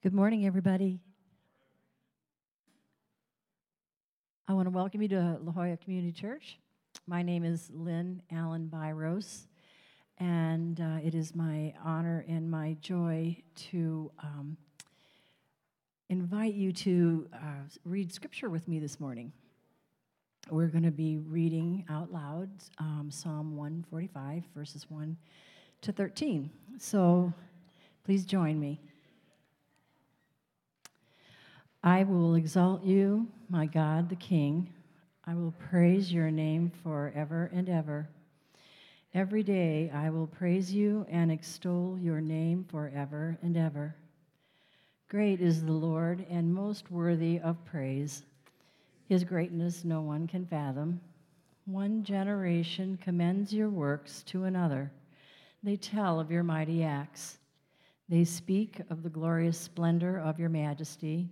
Good morning, everybody. I want to welcome you to La Jolla Community Church. My name is Lynn Allen Biros, and uh, it is my honor and my joy to um, invite you to uh, read scripture with me this morning. We're going to be reading out loud um, Psalm 145, verses 1 to 13. So please join me. I will exalt you, my God the King. I will praise your name forever and ever. Every day I will praise you and extol your name forever and ever. Great is the Lord and most worthy of praise. His greatness no one can fathom. One generation commends your works to another. They tell of your mighty acts. They speak of the glorious splendor of your majesty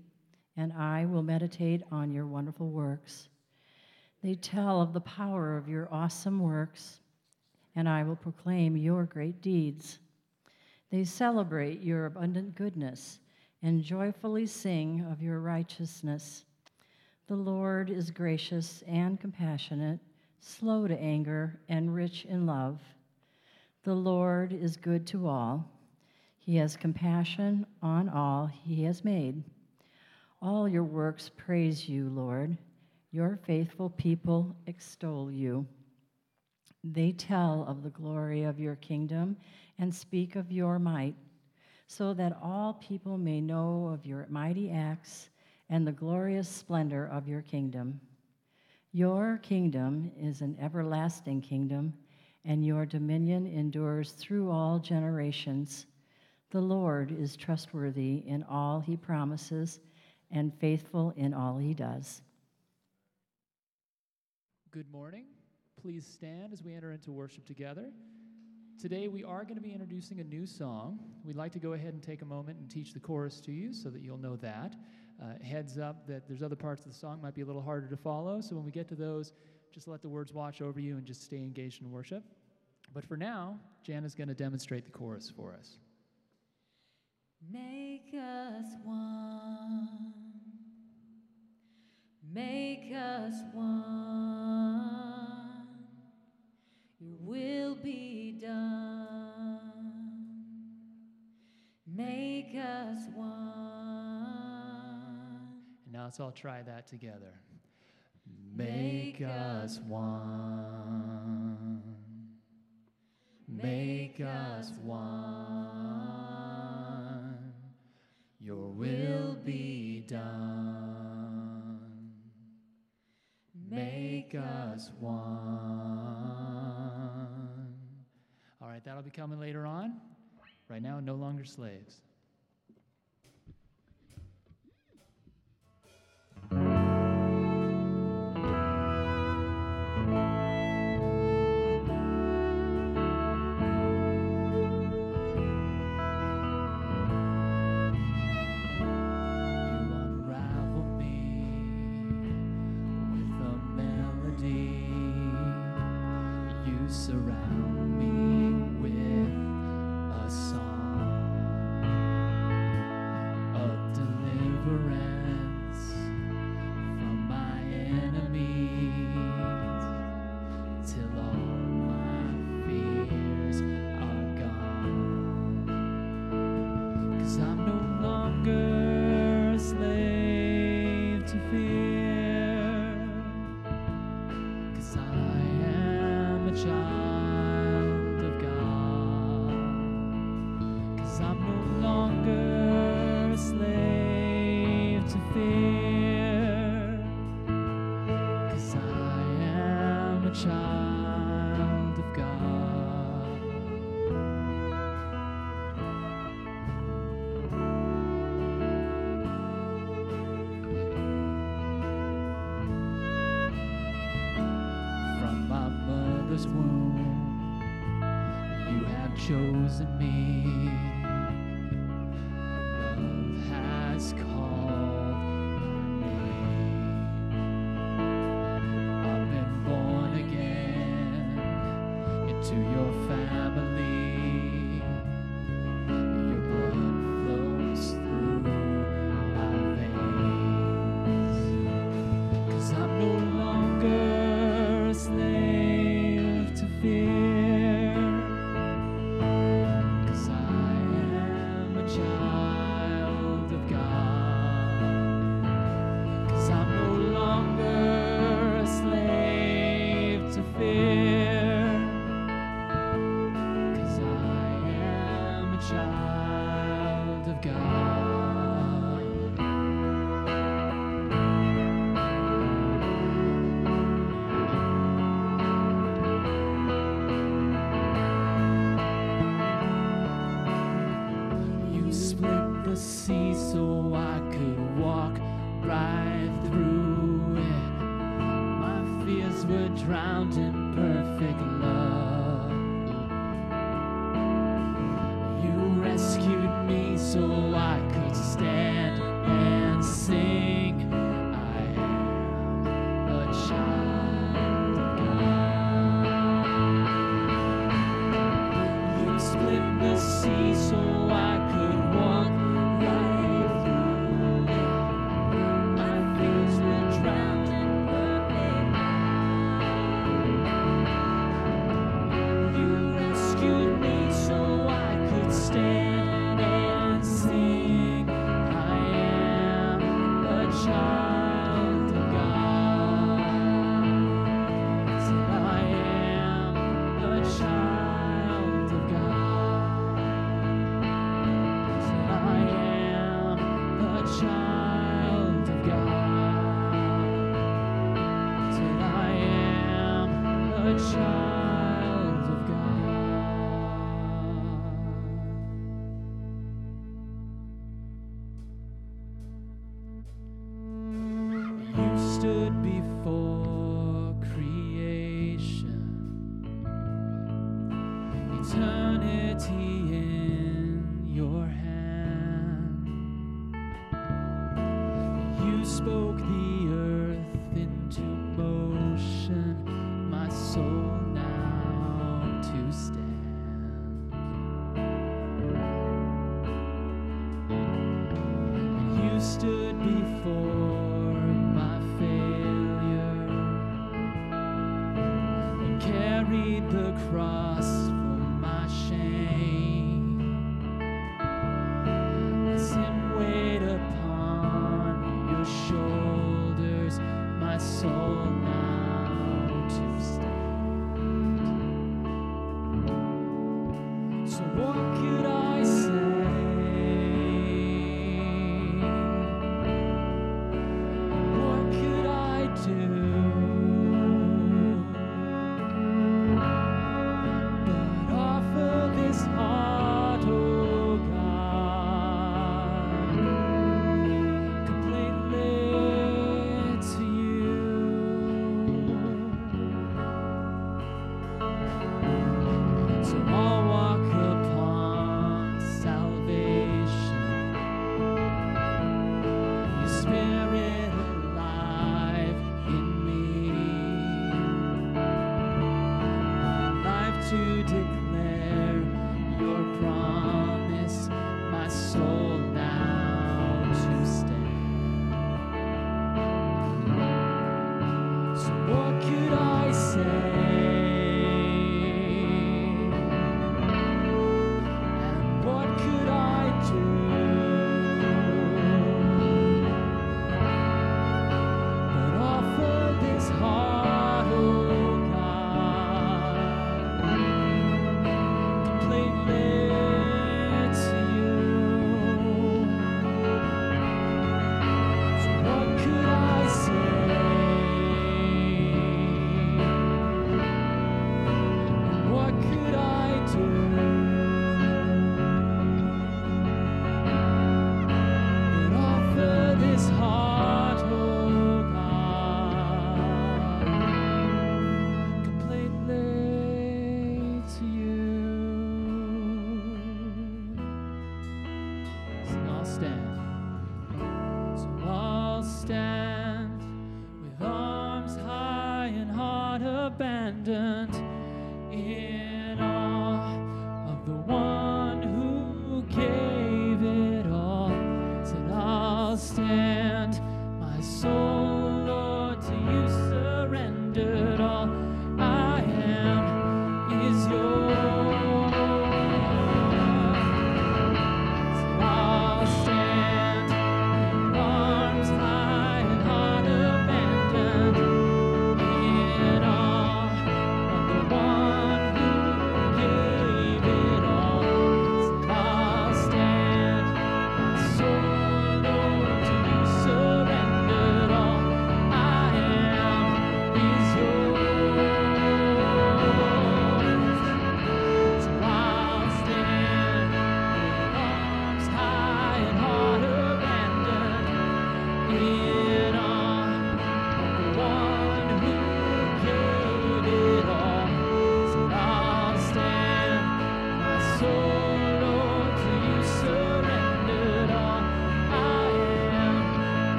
and I will meditate on your wonderful works. They tell of the power of your awesome works, and I will proclaim your great deeds. They celebrate your abundant goodness and joyfully sing of your righteousness. The Lord is gracious and compassionate, slow to anger, and rich in love. The Lord is good to all. He has compassion on all he has made. All your works praise you, Lord. Your faithful people extol you. They tell of the glory of your kingdom and speak of your might, so that all people may know of your mighty acts and the glorious splendor of your kingdom. Your kingdom is an everlasting kingdom, and your dominion endures through all generations. The Lord is trustworthy in all he promises and faithful in all he does. Good morning. Please stand as we enter into worship together. Today we are going to be introducing a new song. We'd like to go ahead and take a moment and teach the chorus to you so that you'll know that. Uh, heads up that there's other parts of the song might be a little harder to follow, so when we get to those, just let the words watch over you and just stay engaged in worship. But for now, Jan is going to demonstrate the chorus for us. Make us one. Make us one. Your will be done. Make us one. And now let's all try that together. Make us one. Make us one. Your will be done. Make us one. All right, that'll be coming later on. Right now, no longer slaves. Were drowned in perfect love.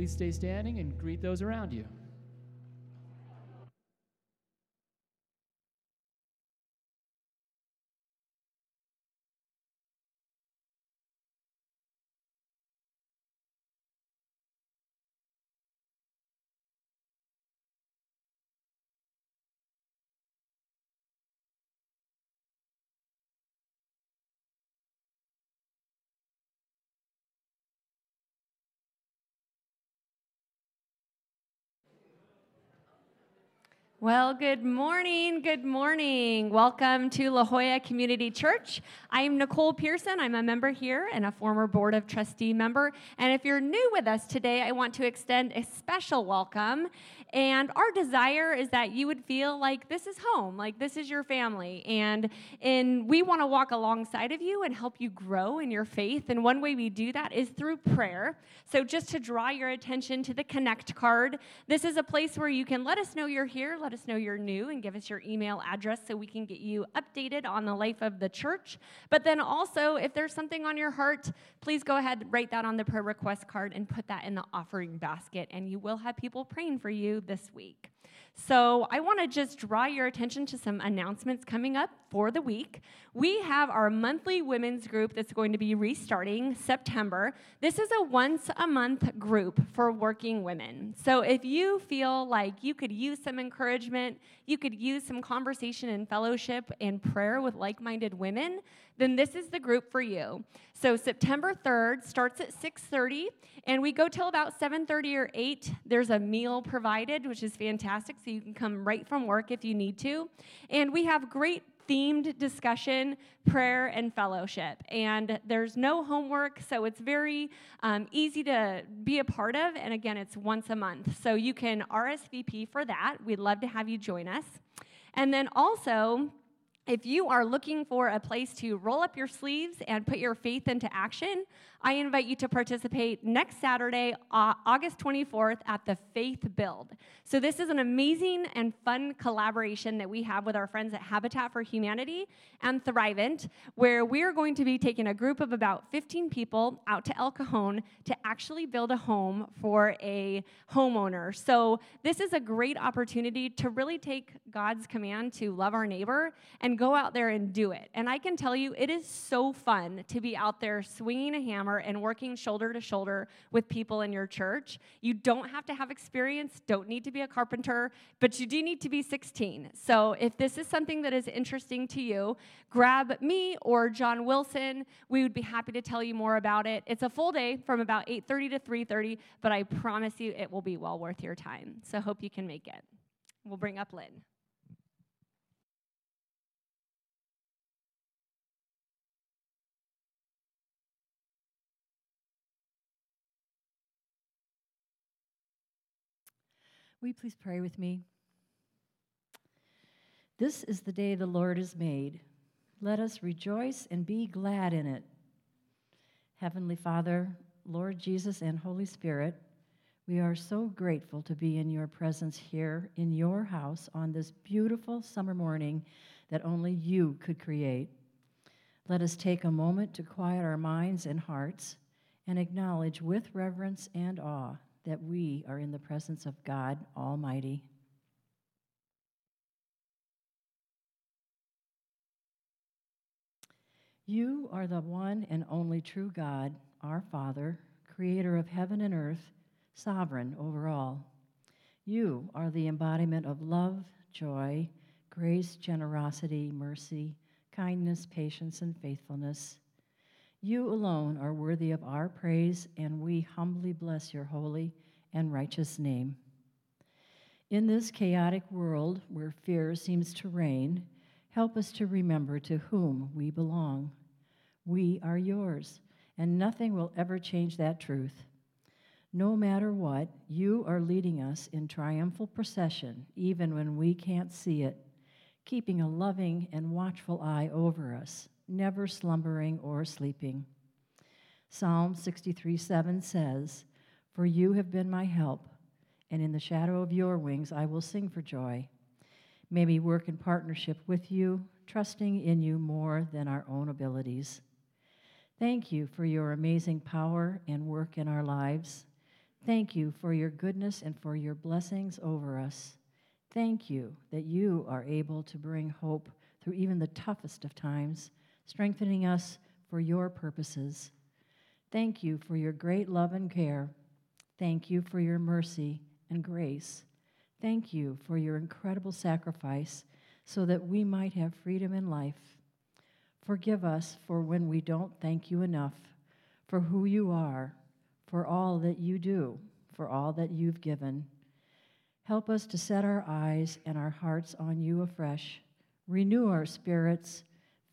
Please stay standing and greet those around you. Well, good morning. Good morning. Welcome to La Jolla Community Church. I am Nicole Pearson. I'm a member here and a former Board of Trustee member. And if you're new with us today, I want to extend a special welcome and our desire is that you would feel like this is home, like this is your family. And, and we want to walk alongside of you and help you grow in your faith. And one way we do that is through prayer. So, just to draw your attention to the Connect card, this is a place where you can let us know you're here, let us know you're new, and give us your email address so we can get you updated on the life of the church. But then also, if there's something on your heart, please go ahead, write that on the prayer request card, and put that in the offering basket. And you will have people praying for you this week. So, I want to just draw your attention to some announcements coming up for the week. We have our monthly women's group that's going to be restarting September. This is a once a month group for working women. So, if you feel like you could use some encouragement, you could use some conversation and fellowship and prayer with like minded women, then this is the group for you. So September 3rd starts at 6:30 and we go till about 7:30 or 8. There's a meal provided, which is fantastic, so you can come right from work if you need to. And we have great themed discussion, prayer, and fellowship. And there's no homework, so it's very um, easy to be a part of. And again, it's once a month. So you can RSVP for that. We'd love to have you join us. And then also, if you are looking for a place to roll up your sleeves and put your faith into action, I invite you to participate next Saturday, August 24th, at the Faith Build. So, this is an amazing and fun collaboration that we have with our friends at Habitat for Humanity and Thrivent, where we're going to be taking a group of about 15 people out to El Cajon to actually build a home for a homeowner. So, this is a great opportunity to really take God's command to love our neighbor and go out there and do it. And I can tell you, it is so fun to be out there swinging a hammer and working shoulder to shoulder with people in your church. You don't have to have experience, don't need to be a carpenter, but you do need to be 16. So if this is something that is interesting to you, grab me or John Wilson. We would be happy to tell you more about it. It's a full day from about 8:30 to 3:30, but I promise you it will be well worth your time. So hope you can make it. We'll bring up Lynn. Will you please pray with me? This is the day the Lord has made. Let us rejoice and be glad in it. Heavenly Father, Lord Jesus, and Holy Spirit, we are so grateful to be in your presence here in your house on this beautiful summer morning that only you could create. Let us take a moment to quiet our minds and hearts and acknowledge with reverence and awe that we are in the presence of God Almighty. You are the one and only true God, our Father, creator of heaven and earth, sovereign over all. You are the embodiment of love, joy, grace, generosity, mercy, kindness, patience, and faithfulness. You alone are worthy of our praise, and we humbly bless your holy and righteous name. In this chaotic world where fear seems to reign, help us to remember to whom we belong. We are yours, and nothing will ever change that truth. No matter what, you are leading us in triumphal procession, even when we can't see it, keeping a loving and watchful eye over us never slumbering or sleeping. Psalm 63 7 says, For you have been my help, and in the shadow of your wings I will sing for joy. May we work in partnership with you, trusting in you more than our own abilities. Thank you for your amazing power and work in our lives. Thank you for your goodness and for your blessings over us. Thank you that you are able to bring hope through even the toughest of times, strengthening us for your purposes. Thank you for your great love and care. Thank you for your mercy and grace. Thank you for your incredible sacrifice so that we might have freedom in life. Forgive us for when we don't thank you enough for who you are, for all that you do, for all that you've given. Help us to set our eyes and our hearts on you afresh. Renew our spirits.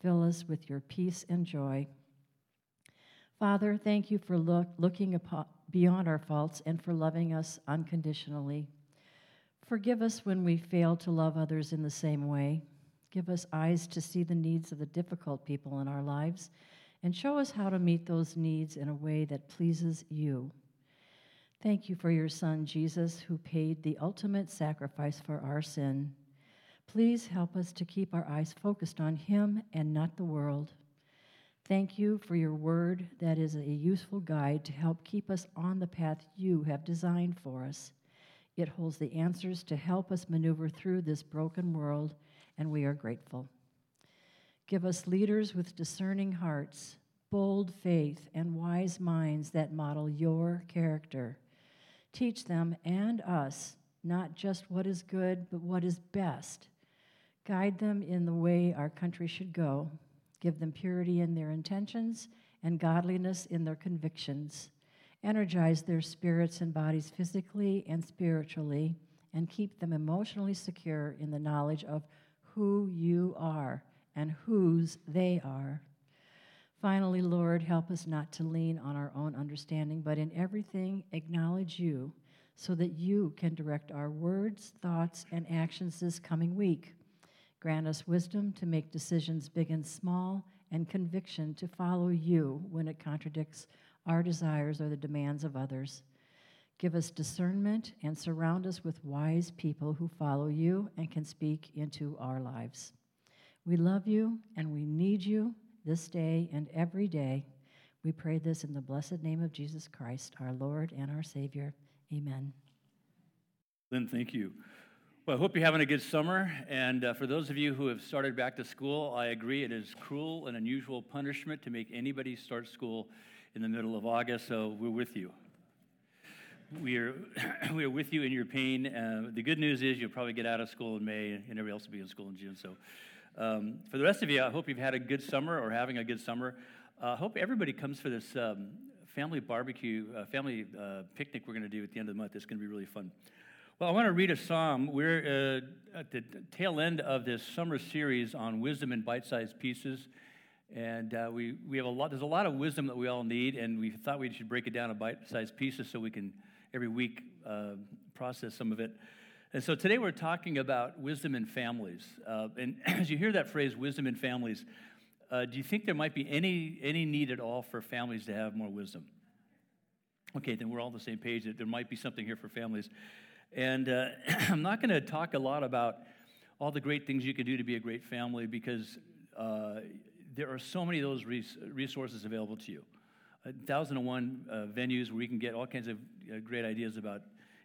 Fill us with your peace and joy. Father, thank you for look, looking upon, beyond our faults and for loving us unconditionally. Forgive us when we fail to love others in the same way. Give us eyes to see the needs of the difficult people in our lives and show us how to meet those needs in a way that pleases you. Thank you for your Son, Jesus, who paid the ultimate sacrifice for our sin. Please help us to keep our eyes focused on Him and not the world. Thank you for your word that is a useful guide to help keep us on the path you have designed for us. It holds the answers to help us maneuver through this broken world, and we are grateful. Give us leaders with discerning hearts, bold faith, and wise minds that model your character. Teach them and us not just what is good, but what is best. Guide them in the way our country should go Give them purity in their intentions and godliness in their convictions. Energize their spirits and bodies physically and spiritually, and keep them emotionally secure in the knowledge of who you are and whose they are. Finally, Lord, help us not to lean on our own understanding, but in everything acknowledge you so that you can direct our words, thoughts, and actions this coming week. Grant us wisdom to make decisions big and small, and conviction to follow you when it contradicts our desires or the demands of others. Give us discernment and surround us with wise people who follow you and can speak into our lives. We love you and we need you this day and every day. We pray this in the blessed name of Jesus Christ, our Lord and our Savior. Amen. Lynn, thank you. Well, I hope you're having a good summer. And uh, for those of you who have started back to school, I agree it is cruel and unusual punishment to make anybody start school in the middle of August. So we're with you. We are, we are with you in your pain. Uh, the good news is you'll probably get out of school in May, and everybody else will be in school in June. So um, for the rest of you, I hope you've had a good summer or having a good summer. I uh, hope everybody comes for this um, family barbecue, uh, family uh, picnic we're going to do at the end of the month. It's going to be really fun. Well, I want to read a psalm. We're uh, at the tail end of this summer series on wisdom in bite sized pieces. And uh, we, we have a lot, there's a lot of wisdom that we all need, and we thought we should break it down in bite sized pieces so we can every week uh, process some of it. And so today we're talking about wisdom in families. Uh, and as you hear that phrase, wisdom in families, uh, do you think there might be any, any need at all for families to have more wisdom? Okay, then we're all on the same page that there might be something here for families. And uh, I'm not going to talk a lot about all the great things you can do to be a great family because uh, there are so many of those res- resources available to you. Thousand and one uh, venues where you can get all kinds of uh, great ideas about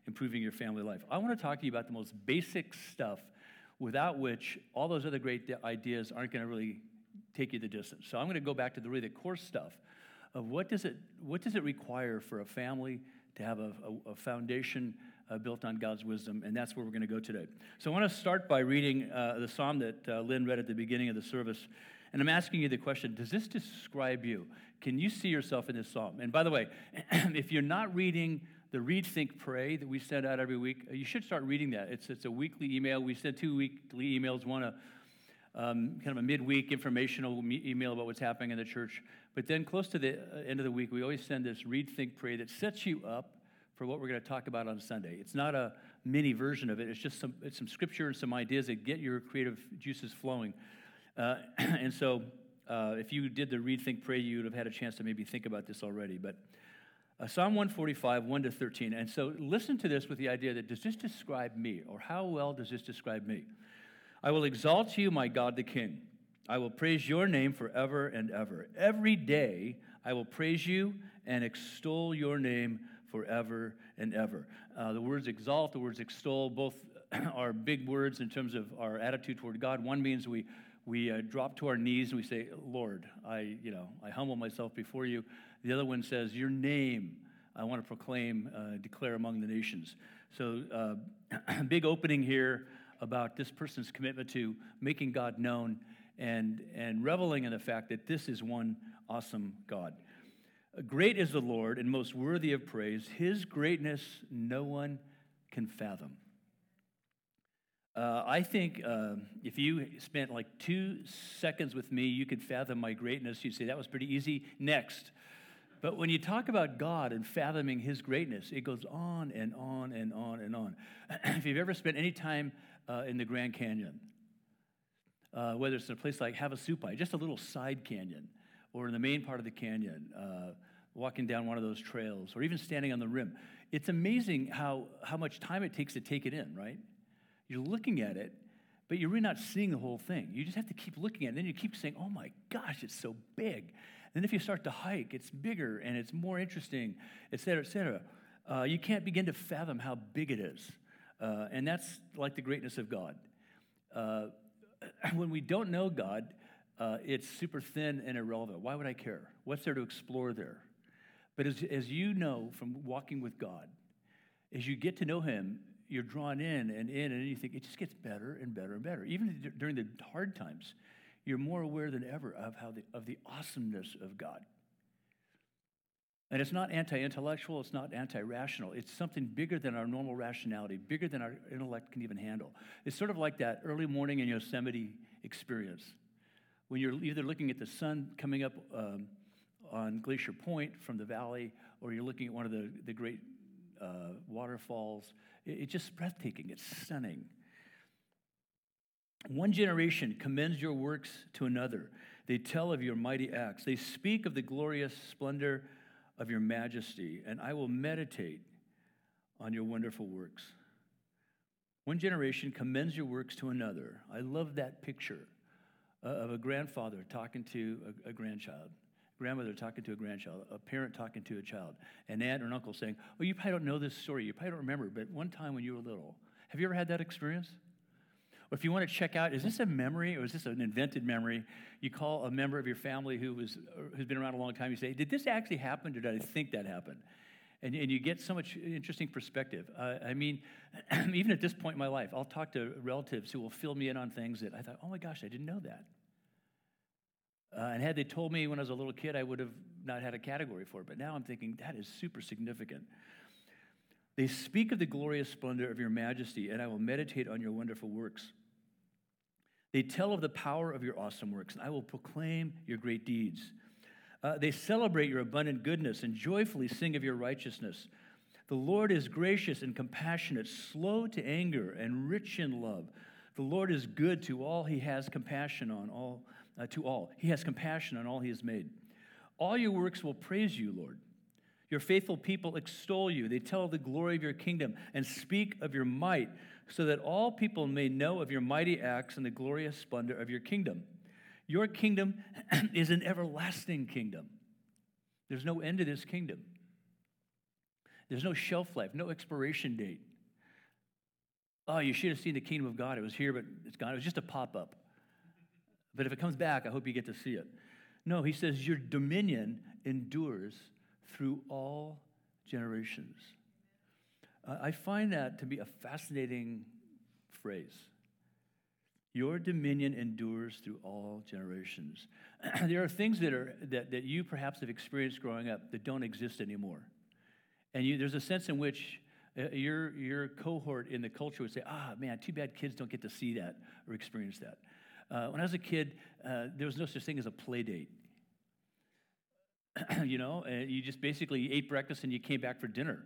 improving your family life. I want to talk to you about the most basic stuff without which all those other great ideas aren't going to really take you the distance. So I'm going to go back to the really the core stuff of what does it, what does it require for a family to have a, a, a foundation uh, built on God's wisdom, and that's where we're going to go today. So I want to start by reading uh, the psalm that uh, Lynn read at the beginning of the service. And I'm asking you the question Does this describe you? Can you see yourself in this psalm? And by the way, if you're not reading the Read, Think, Pray that we send out every week, uh, you should start reading that. It's, it's a weekly email. We send two weekly emails, one a um, kind of a midweek informational email about what's happening in the church. But then close to the uh, end of the week, we always send this Read, Think, Pray that sets you up for what we're going to talk about on Sunday. It's not a mini version of it, it's just some, it's some scripture and some ideas that get your creative juices flowing. Uh, and so, uh, if you did the read, think, pray, you would have had a chance to maybe think about this already. But uh, Psalm 145, 1 to 13. And so, listen to this with the idea that does this describe me, or how well does this describe me? I will exalt you, my God the King. I will praise your name forever and ever. Every day I will praise you and extol your name forever and ever. Uh, the words exalt, the words extol, both are big words in terms of our attitude toward God. One means we we uh, drop to our knees and we say, Lord, I, you know, I humble myself before you. The other one says, Your name I want to proclaim, uh, declare among the nations. So, uh, big opening here about this person's commitment to making God known and, and reveling in the fact that this is one awesome God. Great is the Lord and most worthy of praise. His greatness no one can fathom. Uh, I think uh, if you spent like two seconds with me, you could fathom my greatness. You'd say, that was pretty easy. Next. But when you talk about God and fathoming His greatness, it goes on and on and on and on. if you've ever spent any time uh, in the Grand Canyon, uh, whether it's in a place like Havasupai, just a little side canyon, or in the main part of the canyon, uh, walking down one of those trails, or even standing on the rim, it's amazing how, how much time it takes to take it in, right? You're looking at it, but you're really not seeing the whole thing. You just have to keep looking at it. And then you keep saying, oh my gosh, it's so big. And then if you start to hike, it's bigger and it's more interesting, et cetera, et cetera. Uh, you can't begin to fathom how big it is. Uh, and that's like the greatness of God. Uh, when we don't know God, uh, it's super thin and irrelevant. Why would I care? What's there to explore there? But as, as you know from walking with God, as you get to know Him, you're drawn in and in, and you think it just gets better and better and better. Even during the hard times, you're more aware than ever of, how the, of the awesomeness of God. And it's not anti intellectual, it's not anti rational. It's something bigger than our normal rationality, bigger than our intellect can even handle. It's sort of like that early morning in Yosemite experience when you're either looking at the sun coming up um, on Glacier Point from the valley, or you're looking at one of the, the great uh, waterfalls it's just breathtaking, it's stunning. One generation commends your works to another. They tell of your mighty acts. They speak of the glorious splendor of your majesty, and I will meditate on your wonderful works. One generation commends your works to another. I love that picture of a grandfather talking to a, a grandchild grandmother talking to a grandchild, a parent talking to a child, an aunt or an uncle saying, Oh, you probably don't know this story. You probably don't remember, but one time when you were little. Have you ever had that experience? Or if you want to check out, is this a memory or is this an invented memory? You call a member of your family who was, who's been around a long time, you say, Did this actually happen or did I think that happened? And, and you get so much interesting perspective. Uh, I mean, even at this point in my life, I'll talk to relatives who will fill me in on things that I thought, oh my gosh, I didn't know that. Uh, and had they told me when I was a little kid, I would have not had a category for it. But now I'm thinking that is super significant. They speak of the glorious splendor of your majesty, and I will meditate on your wonderful works. They tell of the power of your awesome works, and I will proclaim your great deeds. Uh, they celebrate your abundant goodness and joyfully sing of your righteousness. The Lord is gracious and compassionate, slow to anger, and rich in love. The Lord is good to all he has compassion on, all uh, to all. He has compassion on all he has made. All your works will praise you, Lord. Your faithful people extol you. They tell the glory of your kingdom and speak of your might, so that all people may know of your mighty acts and the glorious splendor of your kingdom. Your kingdom is an everlasting kingdom. There's no end to this kingdom. There's no shelf life, no expiration date. Oh, you should have seen the kingdom of God. It was here, but it's gone. It was just a pop up. But if it comes back, I hope you get to see it. No, he says, Your dominion endures through all generations. Uh, I find that to be a fascinating phrase. Your dominion endures through all generations. there are things that, are, that, that you perhaps have experienced growing up that don't exist anymore. And you, there's a sense in which uh, your, your cohort in the culture would say, ah, man, too bad kids don't get to see that or experience that. Uh, when I was a kid, uh, there was no such thing as a play date. you know, you just basically ate breakfast and you came back for dinner.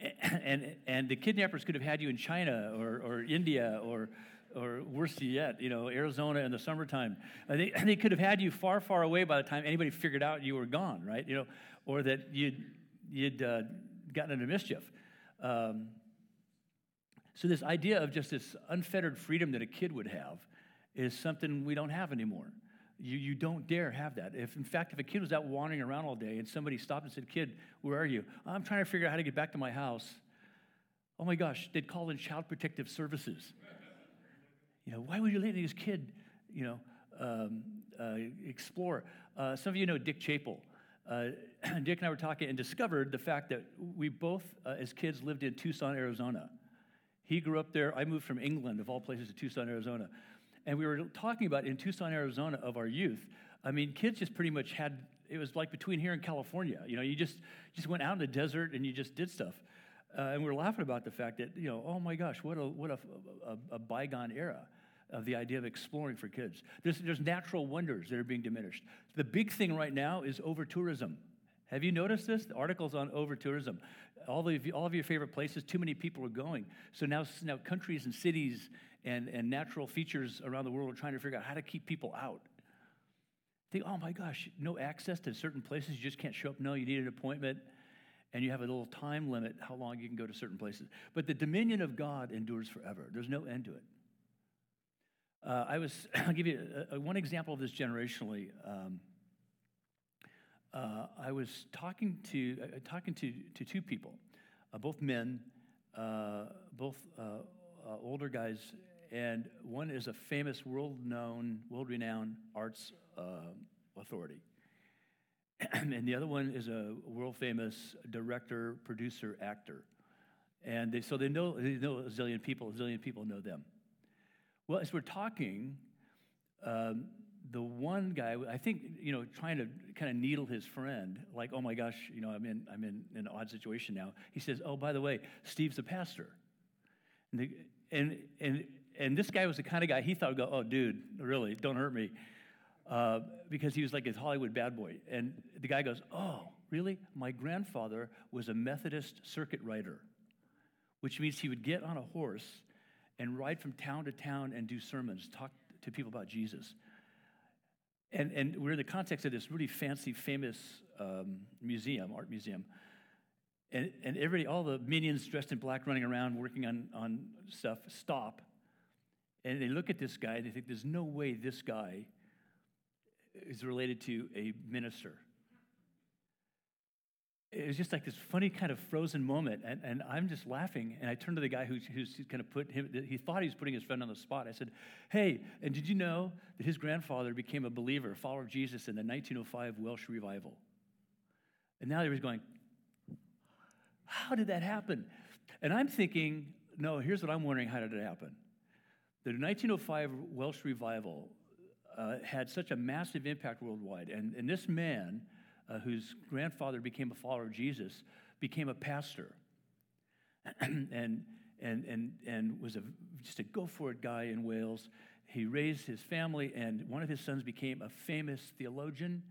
And, and the kidnappers could have had you in China or, or India or, or worse yet, you know, Arizona in the summertime. They, they could have had you far, far away by the time anybody figured out you were gone, right? You know, or that you'd, you'd uh, gotten into mischief. Um, so this idea of just this unfettered freedom that a kid would have is something we don't have anymore. You, you don't dare have that. If, in fact, if a kid was out wandering around all day and somebody stopped and said, Kid, where are you? I'm trying to figure out how to get back to my house. Oh my gosh, they'd call in Child Protective Services. You know, why would you let this kid, you know, um, uh, explore? Uh, some of you know Dick Chapel. Uh, Dick and I were talking and discovered the fact that we both, uh, as kids, lived in Tucson, Arizona. He grew up there. I moved from England, of all places, to Tucson, Arizona. And we were talking about in Tucson, Arizona, of our youth. I mean, kids just pretty much had, it was like between here and California. You know, you just, just went out in the desert and you just did stuff. Uh, and we are laughing about the fact that, you know, oh my gosh, what a, what a, a, a bygone era of the idea of exploring for kids. There's, there's natural wonders that are being diminished. The big thing right now is over tourism. Have you noticed this? The articles on over tourism. All of, all of your favorite places, too many people are going. So now, now countries and cities and, and natural features around the world are trying to figure out how to keep people out. Think, oh my gosh, no access to certain places, you just can't show up. No, you need an appointment, and you have a little time limit how long you can go to certain places. But the dominion of God endures forever, there's no end to it. Uh, I was, I'll give you a, a, one example of this generationally. Um, uh, I was talking to, uh, talking to, to two people, uh, both men, uh, both uh, older guys, and one is a famous, world-known, world-renowned arts authority. and the other one is a world-famous director, producer, actor. And they, so they know, they know a zillion people, a zillion people know them. Well, as we're talking, um, the one guy, I think, you know, trying to kind of needle his friend, like, oh my gosh, you know, I'm in, I'm in an odd situation now. He says, oh, by the way, Steve's a pastor. And, the, and, and, and this guy was the kind of guy he thought would go, oh, dude, really, don't hurt me. Uh, because he was like a Hollywood bad boy. And the guy goes, oh, really? My grandfather was a Methodist circuit rider, which means he would get on a horse and ride from town to town and do sermons, talk to people about Jesus. And, and we're in the context of this really fancy, famous um, museum, art museum. And, and everybody, all the minions dressed in black running around working on, on stuff stop. And they look at this guy and they think, there's no way this guy is related to a minister it was just like this funny kind of frozen moment. And, and I'm just laughing. And I turned to the guy who's, who's kind of put him, he thought he was putting his friend on the spot. I said, Hey, and did you know that his grandfather became a believer, a follower of Jesus in the 1905 Welsh revival? And now he was going, How did that happen? And I'm thinking, No, here's what I'm wondering how did it happen? The 1905 Welsh revival uh, had such a massive impact worldwide. And, and this man, uh, whose grandfather became a follower of Jesus, became a pastor. and, and, and, and was a, just a go for it guy in Wales. He raised his family, and one of his sons became a famous theologian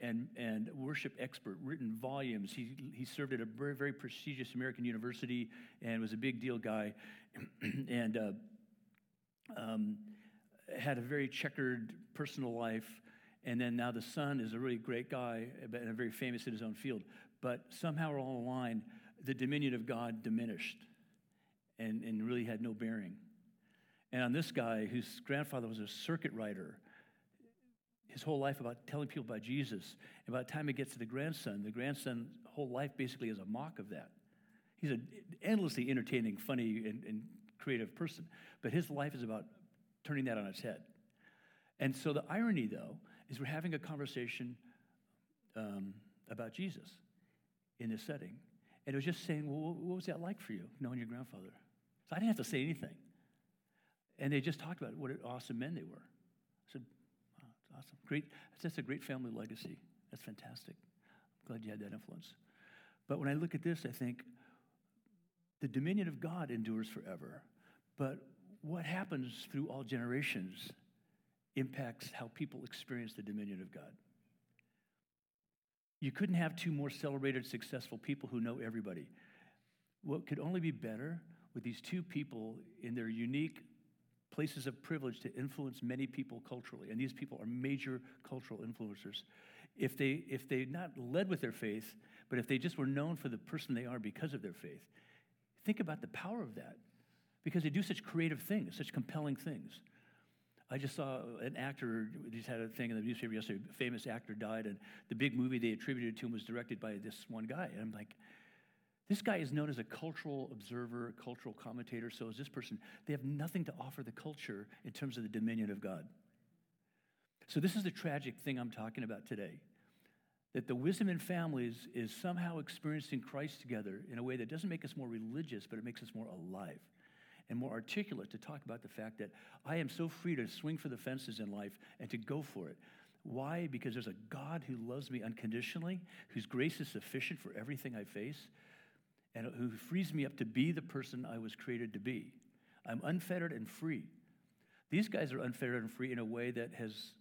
and, and worship expert, written volumes. He, he served at a very, very prestigious American university and was a big deal guy. and uh, um, had a very checkered personal life and then now the son is a really great guy and very famous in his own field. But somehow along the line, the dominion of God diminished and, and really had no bearing. And on this guy, whose grandfather was a circuit rider, his whole life about telling people about Jesus. And by the time he gets to the grandson, the grandson's whole life basically is a mock of that. He's an endlessly entertaining, funny, and, and creative person. But his life is about turning that on its head. And so the irony, though, is we're having a conversation um, about Jesus in this setting. And it was just saying, well, what was that like for you, knowing your grandfather? So I didn't have to say anything. And they just talked about what awesome men they were. I said, wow, that's awesome. Great. That's a great family legacy. That's fantastic. I'm glad you had that influence. But when I look at this, I think the dominion of God endures forever. But what happens through all generations impacts how people experience the dominion of God. You couldn't have two more celebrated, successful people who know everybody. What could only be better with these two people in their unique places of privilege to influence many people culturally. And these people are major cultural influencers. If they, if they not led with their faith, but if they just were known for the person they are because of their faith, think about the power of that. Because they do such creative things, such compelling things. I just saw an actor, just had a thing in the newspaper yesterday, a famous actor died, and the big movie they attributed to him was directed by this one guy. And I'm like, this guy is known as a cultural observer, cultural commentator, so is this person. They have nothing to offer the culture in terms of the dominion of God. So, this is the tragic thing I'm talking about today that the wisdom in families is somehow experiencing Christ together in a way that doesn't make us more religious, but it makes us more alive and more articulate to talk about the fact that I am so free to swing for the fences in life and to go for it. Why? Because there's a God who loves me unconditionally, whose grace is sufficient for everything I face, and who frees me up to be the person I was created to be. I'm unfettered and free. These guys are unfettered and free in a way that has,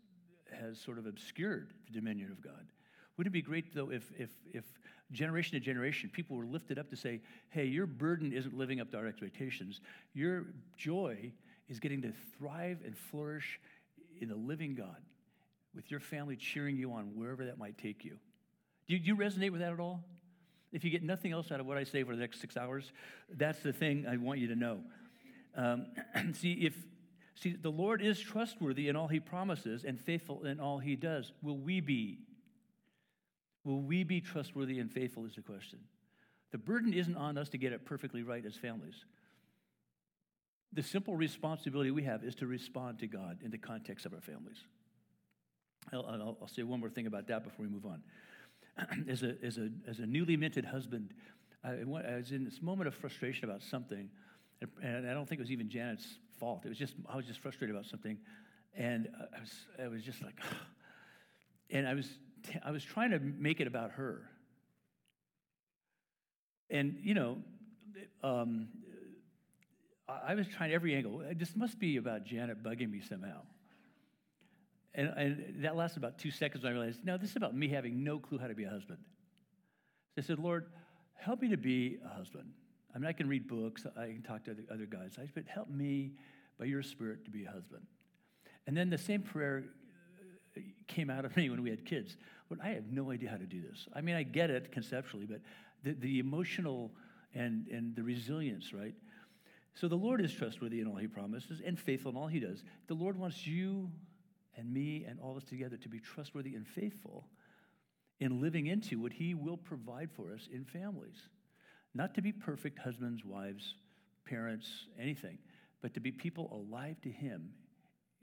has sort of obscured the dominion of God. Wouldn't it be great, though, if, if, if generation to generation people were lifted up to say, hey, your burden isn't living up to our expectations. Your joy is getting to thrive and flourish in the living God with your family cheering you on wherever that might take you. Do you, resonate with that at all? If you get nothing else out of what I say for the next six hours, that's the thing I want you to know. Um, see, if see the Lord is trustworthy in all He promises and faithful in all He does, will we be? Will we be trustworthy and faithful? Is the question. The burden isn't on us to get it perfectly right as families. The simple responsibility we have is to respond to God in the context of our families. I'll, I'll, I'll say one more thing about that before we move on. as, a, as, a, as a newly minted husband, I, I was in this moment of frustration about something, and, I don't think it was even Janet's fault. It was just, I was just frustrated about something, and uh, I was, I was just like, and I was, I was trying to make it about her. And, you know, um, I was trying every angle. This must be about Janet bugging me somehow. And, and that lasted about two seconds I realized, no, this is about me having no clue how to be a husband. So I said, Lord, help me to be a husband. I mean, I can read books, I can talk to other, other guys, but help me by your spirit to be a husband. And then the same prayer came out of me when we had kids. But I have no idea how to do this. I mean, I get it conceptually, but the, the emotional and, and the resilience, right? So the Lord is trustworthy in all he promises and faithful in all he does. The Lord wants you and me and all of us together to be trustworthy and faithful in living into what He will provide for us in families. Not to be perfect husbands, wives, parents, anything, but to be people alive to Him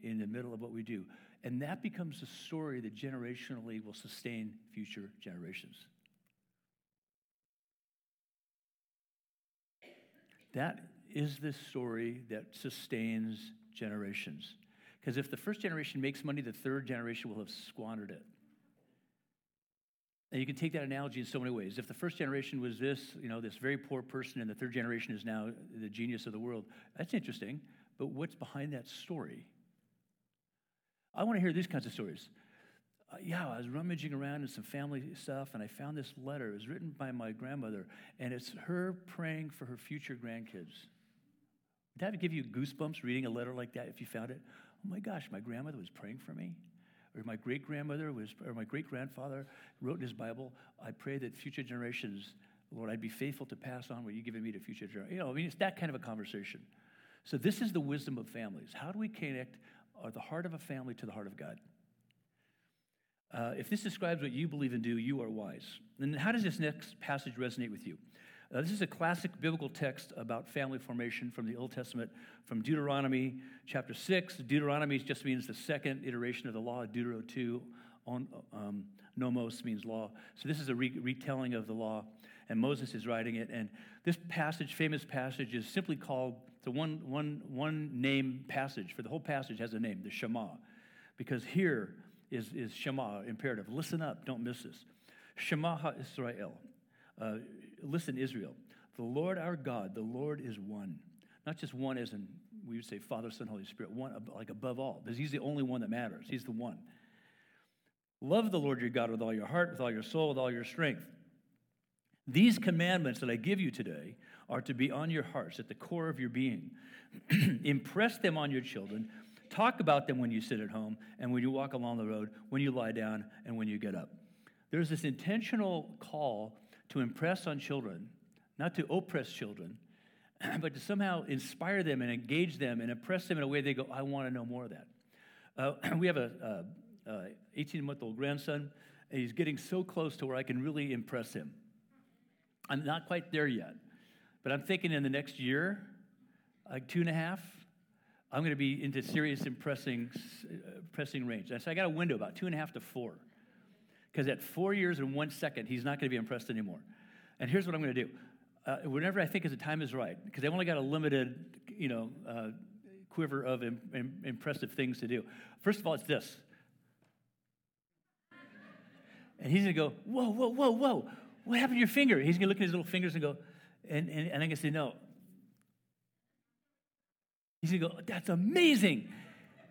in the middle of what we do. And that becomes a story that generationally will sustain future generations. That is the story that sustains generations. Because if the first generation makes money, the third generation will have squandered it. And you can take that analogy in so many ways. If the first generation was this, you know, this very poor person, and the third generation is now the genius of the world, that's interesting. But what's behind that story? I want to hear these kinds of stories. Uh, yeah, I was rummaging around in some family stuff, and I found this letter. It was written by my grandmother, and it's her praying for her future grandkids. Would that give you goosebumps reading a letter like that if you found it? oh my gosh, my grandmother was praying for me. Or my great grandmother was, or my great grandfather wrote in his Bible, I pray that future generations, Lord, I'd be faithful to pass on what you've given me to future generations. You know, I mean, it's that kind of a conversation. So, this is the wisdom of families. How do we connect uh, the heart of a family to the heart of God? Uh, if this describes what you believe and do, you are wise. Then, how does this next passage resonate with you? Uh, this is a classic biblical text about family formation from the Old Testament, from Deuteronomy chapter 6. Deuteronomy just means the second iteration of the law, Deutero 2. On, um, nomos means law. So this is a re- retelling of the law, and Moses is writing it. And this passage, famous passage, is simply called the one, one, one name passage. For the whole passage has a name, the Shema, because here is, is Shema, imperative. Listen up, don't miss this. Shema Israel. Uh, listen, Israel, the Lord our God, the Lord is one. Not just one as in, we would say Father, Son, Holy Spirit, one like above all, because He's the only one that matters. He's the one. Love the Lord your God with all your heart, with all your soul, with all your strength. These commandments that I give you today are to be on your hearts, at the core of your being. Impress them on your children. Talk about them when you sit at home and when you walk along the road, when you lie down, and when you get up. There's this intentional call to impress on children, not to oppress children, but to somehow inspire them and engage them and impress them in a way they go, I want to know more of that. Uh, we have a 18 month old grandson, and he's getting so close to where I can really impress him. I'm not quite there yet, but I'm thinking in the next year, like two and a half, I'm going to be into serious impressing, uh, pressing range. And so I got a window about two and a half to four. Because at four years and one second, he's not going to be impressed anymore. And here's what I'm going to do. Uh, whenever I think the time is right, because I've only got a limited, you know, uh, quiver of Im- Im- impressive things to do. First of all, it's this. And he's going to go, whoa, whoa, whoa, whoa. What happened to your finger? He's going to look at his little fingers and go, and, and, and going to say, no, He's going to go, that's amazing.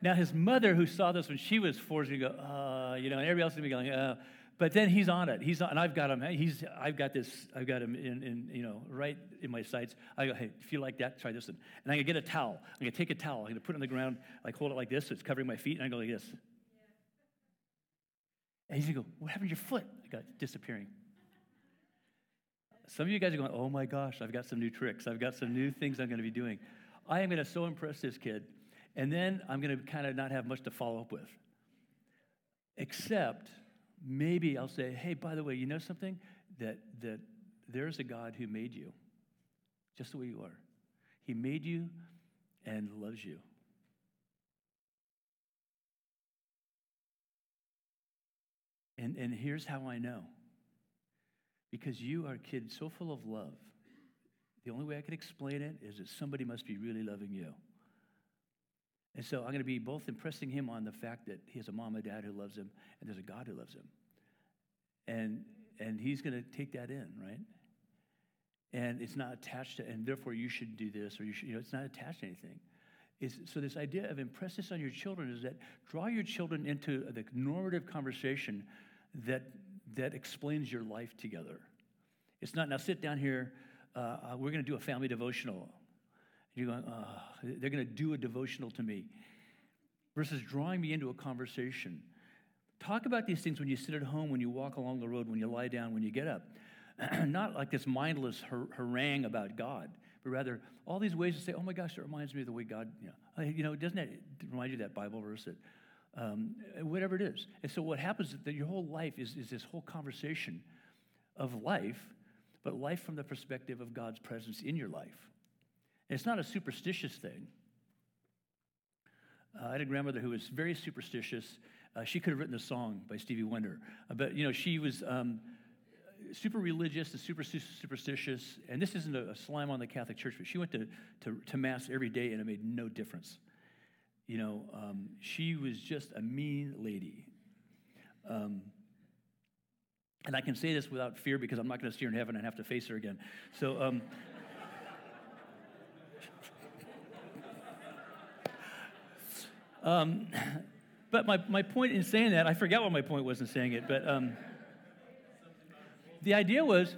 Now, his mother, who saw this when she was four, is going to go, uh, you know, and everybody else is going to be going, uh. But then he's on it. He's on, and I've got him. He's, I've got this. I've got him in, in, you know, right in my sights. I go, hey, if you like that, try this one. And I'm gonna get a towel. I'm gonna take a towel. I'm gonna put it on the ground, like hold it like this, so it's covering my feet, and I go like this. And he's gonna go, what happened to your foot? I got disappearing. Some of you guys are going, oh my gosh, I've got some new tricks. I've got some new things I'm gonna be doing. I am going to so impress this kid, and then I'm going to kind of not have much to follow up with. Except maybe I'll say, hey, by the way, you know something? That, that there's a God who made you just the way you are. He made you and loves you. And, and here's how I know because you are a kid so full of love the only way I can explain it is that somebody must be really loving you. And so I'm going to be both impressing him on the fact that he has a mom and dad who loves him, and there's a God who loves him. And, and he's going to take that in, right? And it's not attached to, and therefore you should do this, or you should, you know, it's not attached to anything. Is, so this idea of impress this on your children is that draw your children into the normative conversation that, that explains your life together. It's not, now sit down here uh, uh, we're going to do a family devotional. You're going, oh, they're going to do a devotional to me versus drawing me into a conversation. Talk about these things when you sit at home, when you walk along the road, when you lie down, when you get up. Not like this mindless har- harangue about God, but rather all these ways to say, oh my gosh, it reminds me of the way God, you know, you know doesn't that remind you of that Bible verse that, um, whatever it is. And so what happens is that your whole life is, is this whole conversation of life but life from the perspective of God's presence in your life. And it's not a superstitious thing. Uh, I had a grandmother who was very superstitious. Uh, she could have written a song by Stevie Wonder, uh, but you know she was um, super religious and super superstitious. And this isn't a, a slam on the Catholic Church, but she went to, to, to mass every day, and it made no difference. You know, um, she was just a mean lady. Um, and I can say this without fear because I'm not going to see her in heaven and have to face her again. So, um, um, but my, my point in saying that, I forgot what my point was in saying it, but um, the idea was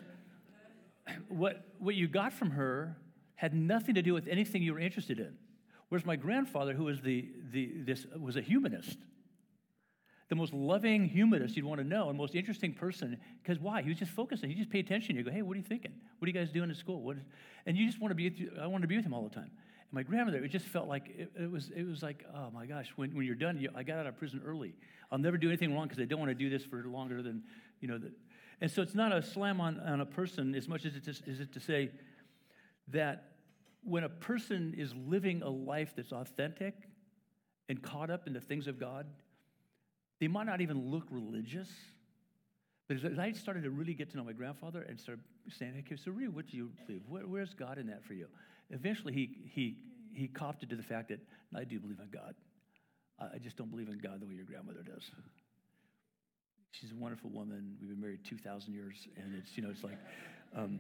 what, what you got from her had nothing to do with anything you were interested in. Whereas my grandfather, who was, the, the, this, was a humanist, the most loving humanist you'd want to know, and most interesting person. Because why? He was just focusing. He just paid attention. You go, hey, what are you thinking? What are you guys doing at school? And you just want to be. With, I wanted to be with him all the time. And my grandmother, it just felt like it, it was. It was like, oh my gosh, when, when you're done, you, I got out of prison early. I'll never do anything wrong because I don't want to do this for longer than, you know. The, and so it's not a slam on, on a person as much as it is, is it to say that when a person is living a life that's authentic and caught up in the things of God, they might not even look religious. But as I started to really get to know my grandfather and started saying, okay, so really, what do you believe? Where, where's God in that for you? Eventually, he, he, he copped to the fact that I do believe in God. I just don't believe in God the way your grandmother does. She's a wonderful woman. We've been married 2,000 years, and it's, you know, it's like, um,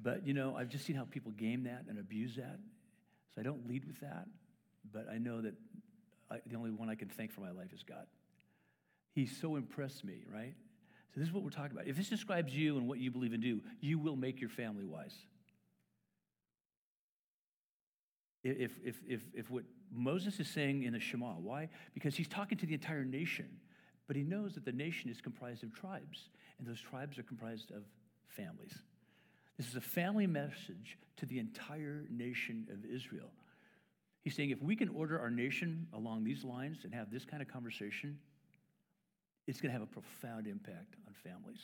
but, you know, I've just seen how people game that and abuse that. So I don't lead with that, but I know that I, the only one I can thank for my life is God. He so impressed me, right? So this is what we're talking about. If this describes you and what you believe and do, you will make your family wise. If, if, if, if what Moses is saying in the Shema, why? Because he's talking to the entire nation, but he knows that the nation is comprised of tribes, and those tribes are comprised of families. This is a family message to the entire nation of Israel. He's saying if we can order our nation along these lines and have this kind of conversation, it's going to have a profound impact on families.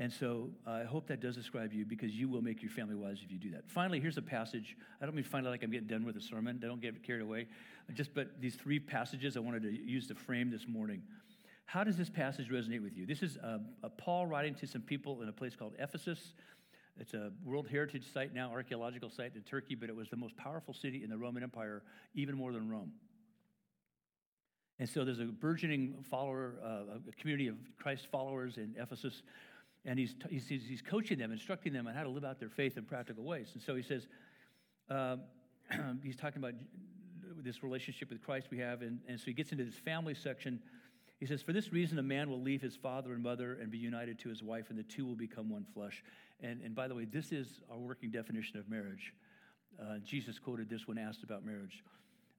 And so uh, I hope that does describe you because you will make your family wise if you do that. Finally, here's a passage. I don't mean finally like I'm getting done with the sermon. Don't get carried away. Just but these three passages I wanted to use to frame this morning. How does this passage resonate with you? This is a, a Paul writing to some people in a place called Ephesus. It's a World Heritage Site now, archaeological site in Turkey, but it was the most powerful city in the Roman Empire, even more than Rome. And so there's a burgeoning follower, uh, a community of Christ followers in Ephesus and he's, he's, he's coaching them, instructing them on how to live out their faith in practical ways. And so he says, uh, he's talking about this relationship with Christ we have, and, and so he gets into this family section. He says, For this reason, a man will leave his father and mother and be united to his wife, and the two will become one flesh. And, and by the way, this is our working definition of marriage. Uh, Jesus quoted this when asked about marriage.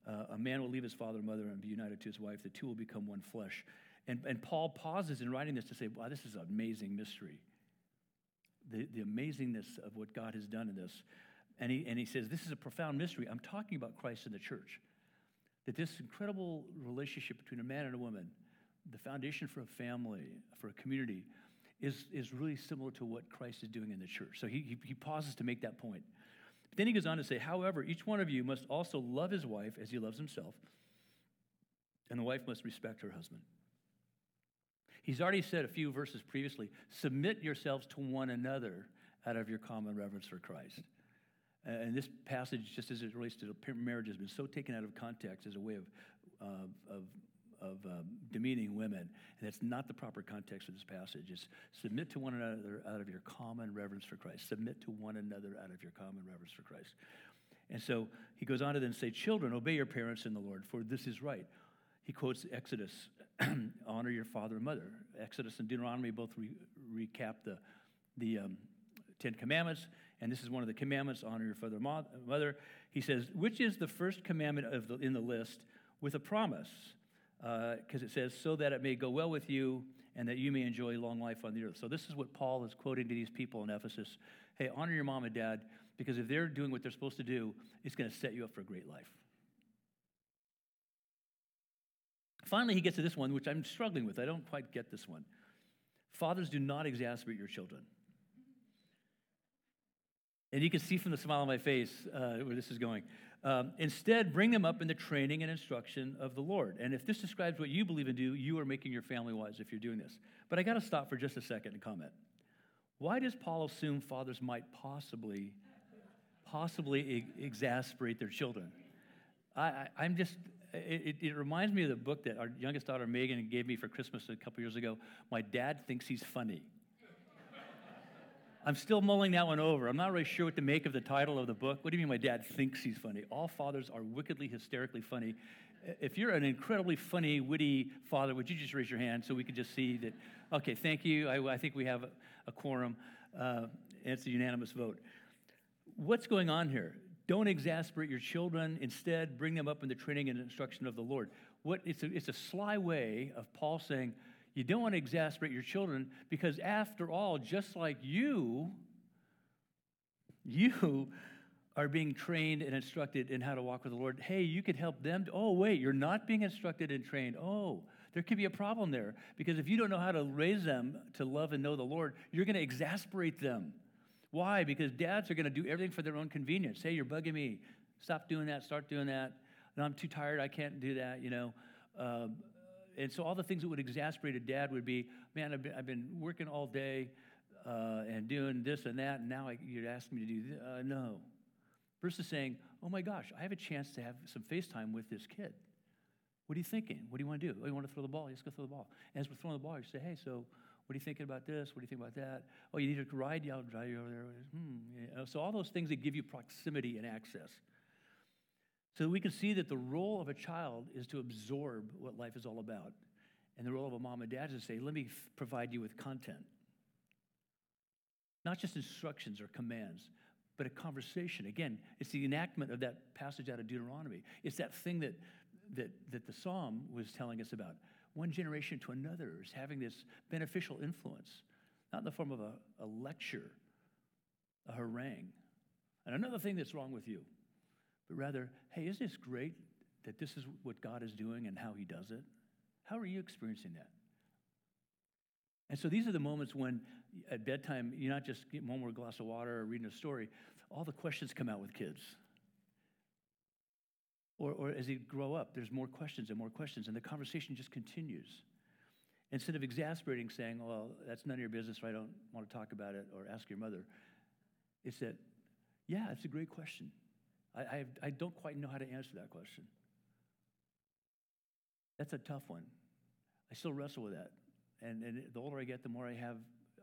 Uh, a man will leave his father and mother and be united to his wife. The two will become one flesh. And, and Paul pauses in writing this to say, wow, this is an amazing mystery. The, the amazingness of what God has done in this. And he, and he says, this is a profound mystery. I'm talking about Christ in the church. That this incredible relationship between a man and a woman, the foundation for a family, for a community, is, is really similar to what Christ is doing in the church. So he, he, he pauses to make that point. But then he goes on to say, however, each one of you must also love his wife as he loves himself, and the wife must respect her husband. He's already said a few verses previously submit yourselves to one another out of your common reverence for Christ. And this passage, just as it relates to marriage, has been so taken out of context as a way of, uh, of, of um, demeaning women. And that's not the proper context of this passage. It's submit to one another out of your common reverence for Christ. Submit to one another out of your common reverence for Christ. And so he goes on to then say, Children, obey your parents in the Lord, for this is right. He quotes Exodus honor your father and mother. Exodus and Deuteronomy both re- recap the, the um, Ten Commandments, and this is one of the commandments honor your father and mother. He says, which is the first commandment of the, in the list with a promise? Because uh, it says, so that it may go well with you and that you may enjoy long life on the earth. So, this is what Paul is quoting to these people in Ephesus. Hey, honor your mom and dad because if they're doing what they're supposed to do, it's going to set you up for a great life. Finally, he gets to this one, which I'm struggling with. I don't quite get this one. Fathers, do not exasperate your children. And you can see from the smile on my face uh, where this is going. Um, instead, bring them up in the training and instruction of the Lord. And if this describes what you believe and do, you are making your family wise if you're doing this. But I got to stop for just a second and comment. Why does Paul assume fathers might possibly, possibly exasperate their children? I, I, am just, it, it, reminds me of the book that our youngest daughter Megan gave me for Christmas a couple years ago. My dad thinks he's funny. I'm still mulling that one over. I'm not really sure what to make of the title of the book. What do you mean my dad thinks he's funny? All fathers are wickedly, hysterically funny. If you're an incredibly funny, witty father, would you just raise your hand so we could just see that? Okay, thank you. I, I think we have a, a quorum. Uh, it's a unanimous vote. What's going on here? Don't exasperate your children. Instead, bring them up in the training and instruction of the Lord. What, it's, a, it's a sly way of Paul saying, you don't want to exasperate your children because, after all, just like you, you are being trained and instructed in how to walk with the Lord. Hey, you could help them. To, oh, wait, you're not being instructed and trained. Oh, there could be a problem there because if you don't know how to raise them to love and know the Lord, you're going to exasperate them. Why? Because dads are going to do everything for their own convenience. Hey, you're bugging me. Stop doing that. Start doing that. No, I'm too tired. I can't do that, you know. Um, and so all the things that would exasperate a dad would be, man, I've been, I've been working all day uh, and doing this and that, and now I, you're asking me to do this. Uh, no. Versus saying, oh my gosh, I have a chance to have some FaceTime with this kid. What are you thinking? What do you want to do? Oh, you want to throw the ball? Let's go throw the ball. And as we're throwing the ball, you say, hey, so what are you thinking about this? What do you think about that? Oh, you need a ride? Yeah, I'll drive you over there. Hmm. Yeah. So, all those things that give you proximity and access. So we can see that the role of a child is to absorb what life is all about. And the role of a mom and dad is to say, let me f- provide you with content. Not just instructions or commands, but a conversation. Again, it's the enactment of that passage out of Deuteronomy. It's that thing that, that, that the psalm was telling us about one generation to another is having this beneficial influence, not in the form of a, a lecture, a harangue. And another thing that's wrong with you but rather, hey, isn't this great that this is what God is doing and how He does it? How are you experiencing that? And so these are the moments when at bedtime, you're not just getting one more glass of water or reading a story, all the questions come out with kids. Or, or as they grow up, there's more questions and more questions, and the conversation just continues. Instead of exasperating, saying, Well, that's none of your business, or I don't want to talk about it, or ask your mother, it's that, yeah, it's a great question. I, I, I don't quite know how to answer that question. That's a tough one. I still wrestle with that. And, and the older I get, the more I have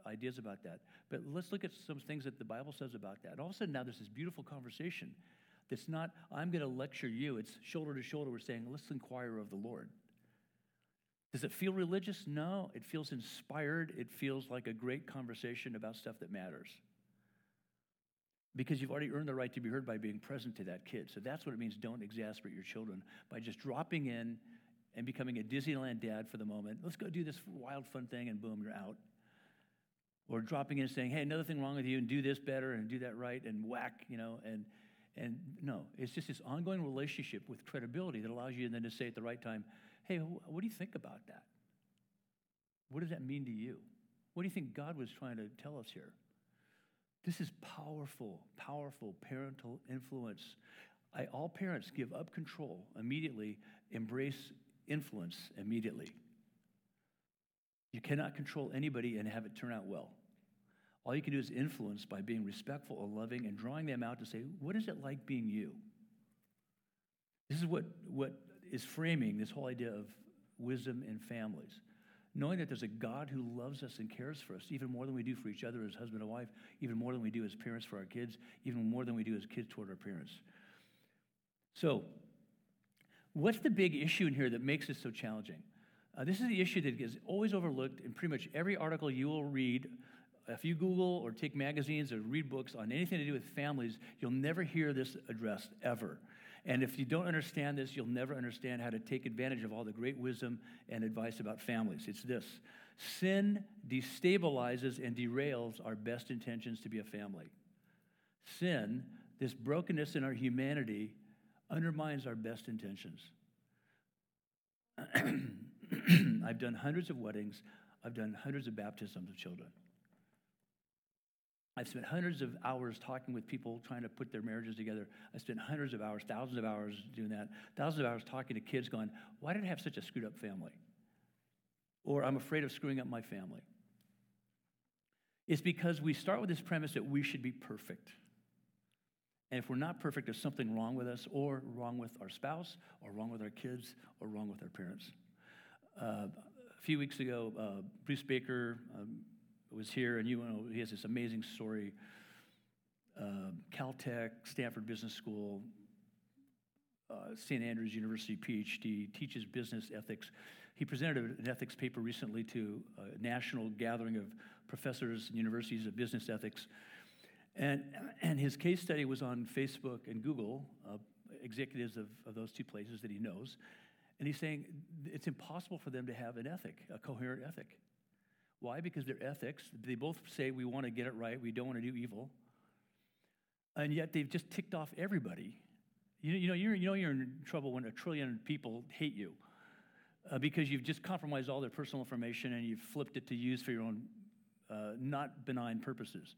ideas about that. But let's look at some things that the Bible says about that. All of a sudden, now there's this beautiful conversation that's not, I'm going to lecture you. It's shoulder to shoulder. We're saying, let's inquire of the Lord. Does it feel religious? No. It feels inspired. It feels like a great conversation about stuff that matters. Because you've already earned the right to be heard by being present to that kid. So that's what it means don't exasperate your children by just dropping in and becoming a Disneyland dad for the moment. Let's go do this wild, fun thing, and boom, you're out. Or dropping in and saying, hey, another thing wrong with you, and do this better, and do that right, and whack, you know, and and no, it's just this ongoing relationship with credibility that allows you then to say at the right time, hey, what do you think about that? What does that mean to you? What do you think God was trying to tell us here? This is powerful, powerful parental influence. I, all parents give up control immediately, embrace influence immediately. You cannot control anybody and have it turn out well. All you can do is influence by being respectful and loving and drawing them out to say, what is it like being you? This is what, what is framing this whole idea of wisdom in families. Knowing that there's a God who loves us and cares for us, even more than we do for each other as husband and wife, even more than we do as parents for our kids, even more than we do as kids toward our parents. So, what's the big issue in here that makes this so challenging? Uh, this is the issue that is always overlooked in pretty much every article you will read if you Google or take magazines or read books on anything to do with families, you'll never hear this addressed ever. And if you don't understand this, you'll never understand how to take advantage of all the great wisdom and advice about families. It's this sin destabilizes and derails our best intentions to be a family. Sin, this brokenness in our humanity, undermines our best intentions. I've done hundreds of weddings, I've done hundreds of baptisms of children. I've spent hundreds of hours talking with people trying to put their marriages together. I spent hundreds of hours, thousands of hours doing that, thousands of hours talking to kids going, Why did I have such a screwed up family? Or I'm afraid of screwing up my family. It's because we start with this premise that we should be perfect. And if we're not perfect, there's something wrong with us, or wrong with our spouse, or wrong with our kids, or wrong with our parents. Uh, a few weeks ago, uh, Bruce Baker, um, was here, and you know, he has this amazing story. Uh, Caltech, Stanford Business School, uh, St. Andrews University PhD, teaches business ethics. He presented an ethics paper recently to a national gathering of professors and universities of business ethics. And, and his case study was on Facebook and Google, uh, executives of, of those two places that he knows. And he's saying it's impossible for them to have an ethic, a coherent ethic. Why? Because they're ethics. They both say we want to get it right, we don't want to do evil. And yet they've just ticked off everybody. You, you, know, you're, you know you're in trouble when a trillion people hate you uh, because you've just compromised all their personal information and you've flipped it to use for your own uh, not benign purposes.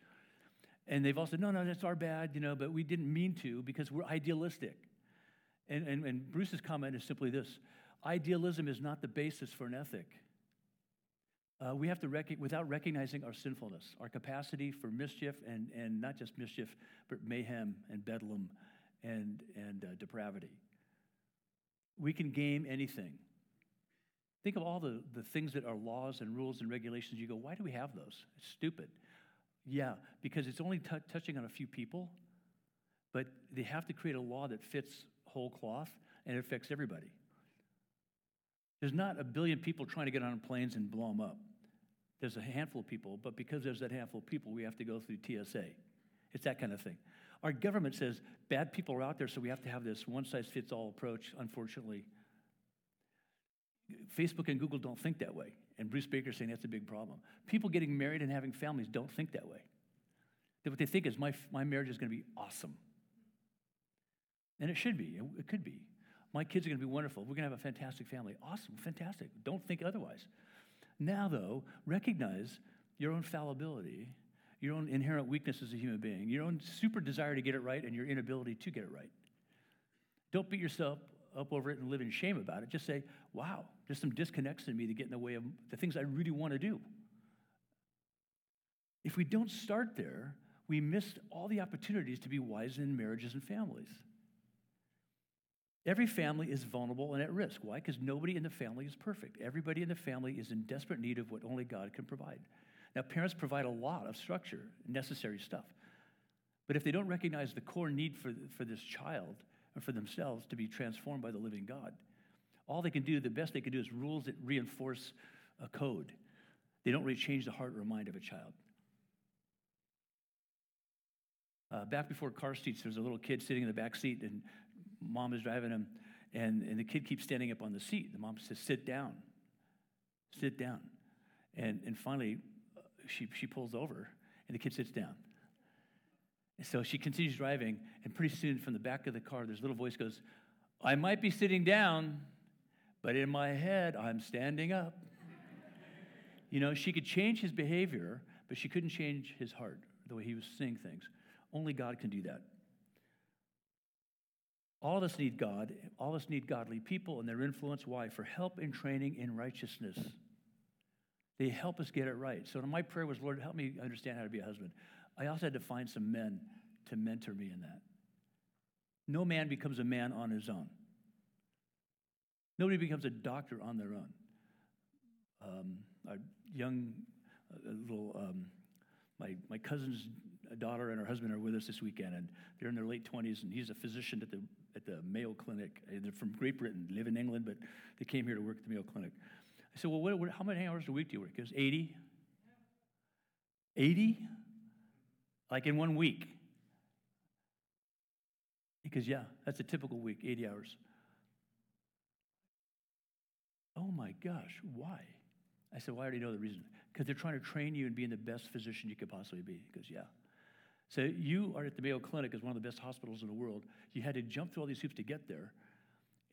And they've all said, no, no, that's our bad, you know, but we didn't mean to because we're idealistic. And, and, and Bruce's comment is simply this idealism is not the basis for an ethic. Uh, we have to, rec- without recognizing our sinfulness, our capacity for mischief, and, and not just mischief, but mayhem and bedlam and, and uh, depravity. We can game anything. Think of all the, the things that are laws and rules and regulations. You go, why do we have those? It's stupid. Yeah, because it's only t- touching on a few people, but they have to create a law that fits whole cloth and it affects everybody. There's not a billion people trying to get on planes and blow them up. There's a handful of people, but because there's that handful of people, we have to go through TSA. It's that kind of thing. Our government says bad people are out there, so we have to have this one size fits all approach, unfortunately. Facebook and Google don't think that way. And Bruce Baker's saying that's a big problem. People getting married and having families don't think that way. What they think is my, my marriage is going to be awesome. And it should be, it could be. My kids are going to be wonderful. We're going to have a fantastic family. Awesome, fantastic. Don't think otherwise. Now, though, recognize your own fallibility, your own inherent weakness as a human being, your own super desire to get it right, and your inability to get it right. Don't beat yourself up over it and live in shame about it. Just say, wow, there's some disconnects in me that get in the way of the things I really want to do. If we don't start there, we miss all the opportunities to be wise in marriages and families. Every family is vulnerable and at risk. Why? Because nobody in the family is perfect. Everybody in the family is in desperate need of what only God can provide. Now, parents provide a lot of structure, necessary stuff. But if they don't recognize the core need for, for this child and for themselves to be transformed by the living God, all they can do, the best they can do, is rules that reinforce a code. They don't really change the heart or mind of a child. Uh, back before car seats, there's a little kid sitting in the back seat, and mom is driving him, and, and the kid keeps standing up on the seat. The mom says, Sit down. Sit down. And, and finally, uh, she, she pulls over, and the kid sits down. And so she continues driving, and pretty soon from the back of the car, this little voice goes, I might be sitting down, but in my head, I'm standing up. you know, she could change his behavior, but she couldn't change his heart, the way he was seeing things. Only God can do that. All of us need God. All of us need godly people and their influence. Why? For help in training in righteousness. They help us get it right. So my prayer was, Lord, help me understand how to be a husband. I also had to find some men to mentor me in that. No man becomes a man on his own. Nobody becomes a doctor on their own. Um, a young, little, um, my, my cousin's daughter and her husband are with us this weekend, and they're in their late 20s, and he's a physician at the, at the Mayo Clinic. They're from Great Britain, live in England, but they came here to work at the Mayo Clinic. I said, Well, what, what, how many hours a week do you work? He goes, 80. 80? Like in one week. Because, Yeah, that's a typical week, 80 hours. Oh my gosh, why? I said, Well, I already know the reason. Because they're trying to train you in being the best physician you could possibly be. He goes, Yeah. So you are at the Mayo Clinic as one of the best hospitals in the world. You had to jump through all these hoops to get there.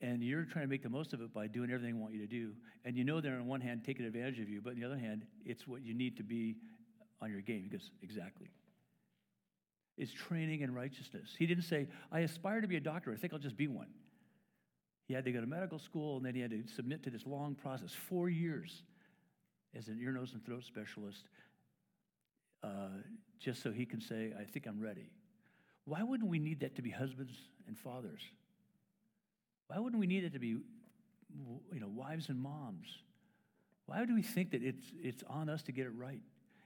And you're trying to make the most of it by doing everything they want you to do. And you know they're on one hand taking advantage of you, but on the other hand, it's what you need to be on your game. Goes, Exactly. It's training in righteousness. He didn't say, I aspire to be a doctor. I think I'll just be one. He had to go to medical school and then he had to submit to this long process four years as an ear, nose, and throat specialist uh, just so he can say, I think I'm ready. Why wouldn't we need that to be husbands and fathers? Why wouldn't we need it to be you know, wives and moms? Why do we think that it's, it's on us to get it right?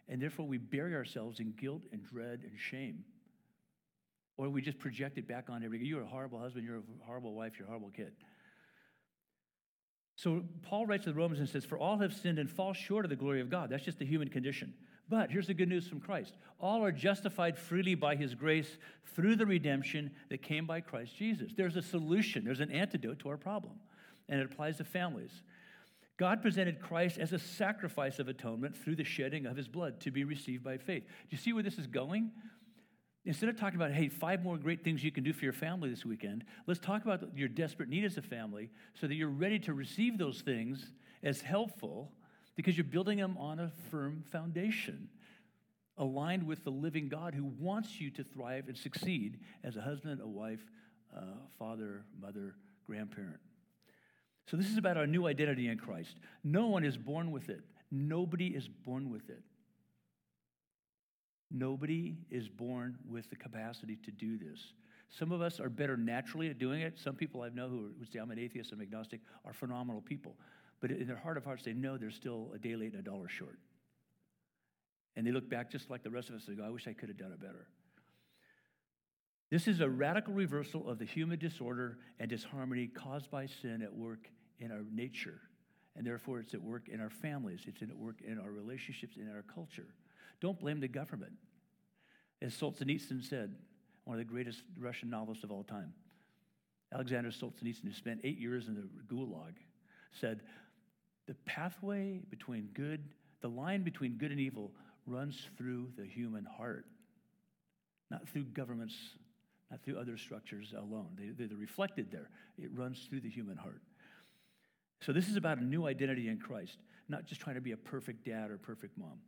And therefore we bury ourselves in guilt and dread and shame. Or we just project it back on everybody. You're a horrible husband, you're a horrible wife, you're a horrible kid. So Paul writes to the Romans and says, For all have sinned and fall short of the glory of God. That's just the human condition. But here's the good news from Christ all are justified freely by his grace through the redemption that came by Christ Jesus. There's a solution, there's an antidote to our problem, and it applies to families. God presented Christ as a sacrifice of atonement through the shedding of his blood to be received by faith. Do you see where this is going? Instead of talking about, hey, five more great things you can do for your family this weekend, let's talk about your desperate need as a family so that you're ready to receive those things as helpful because you're building them on a firm foundation aligned with the living God who wants you to thrive and succeed as a husband, a wife, father, mother, grandparent. So, this is about our new identity in Christ. No one is born with it, nobody is born with it. Nobody is born with the capacity to do this. Some of us are better naturally at doing it. Some people I know who would say, I'm an atheist, I'm agnostic, are phenomenal people. But in their heart of hearts, they know they're still a day late and a dollar short. And they look back just like the rest of us and go, I wish I could have done it better. This is a radical reversal of the human disorder and disharmony caused by sin at work in our nature. And therefore, it's at work in our families, it's at work in our relationships, in our culture. Don't blame the government. As Solzhenitsyn said, one of the greatest Russian novelists of all time, Alexander Solzhenitsyn, who spent eight years in the gulag, said, The pathway between good, the line between good and evil runs through the human heart, not through governments, not through other structures alone. They, they're reflected there. It runs through the human heart. So, this is about a new identity in Christ, not just trying to be a perfect dad or perfect mom.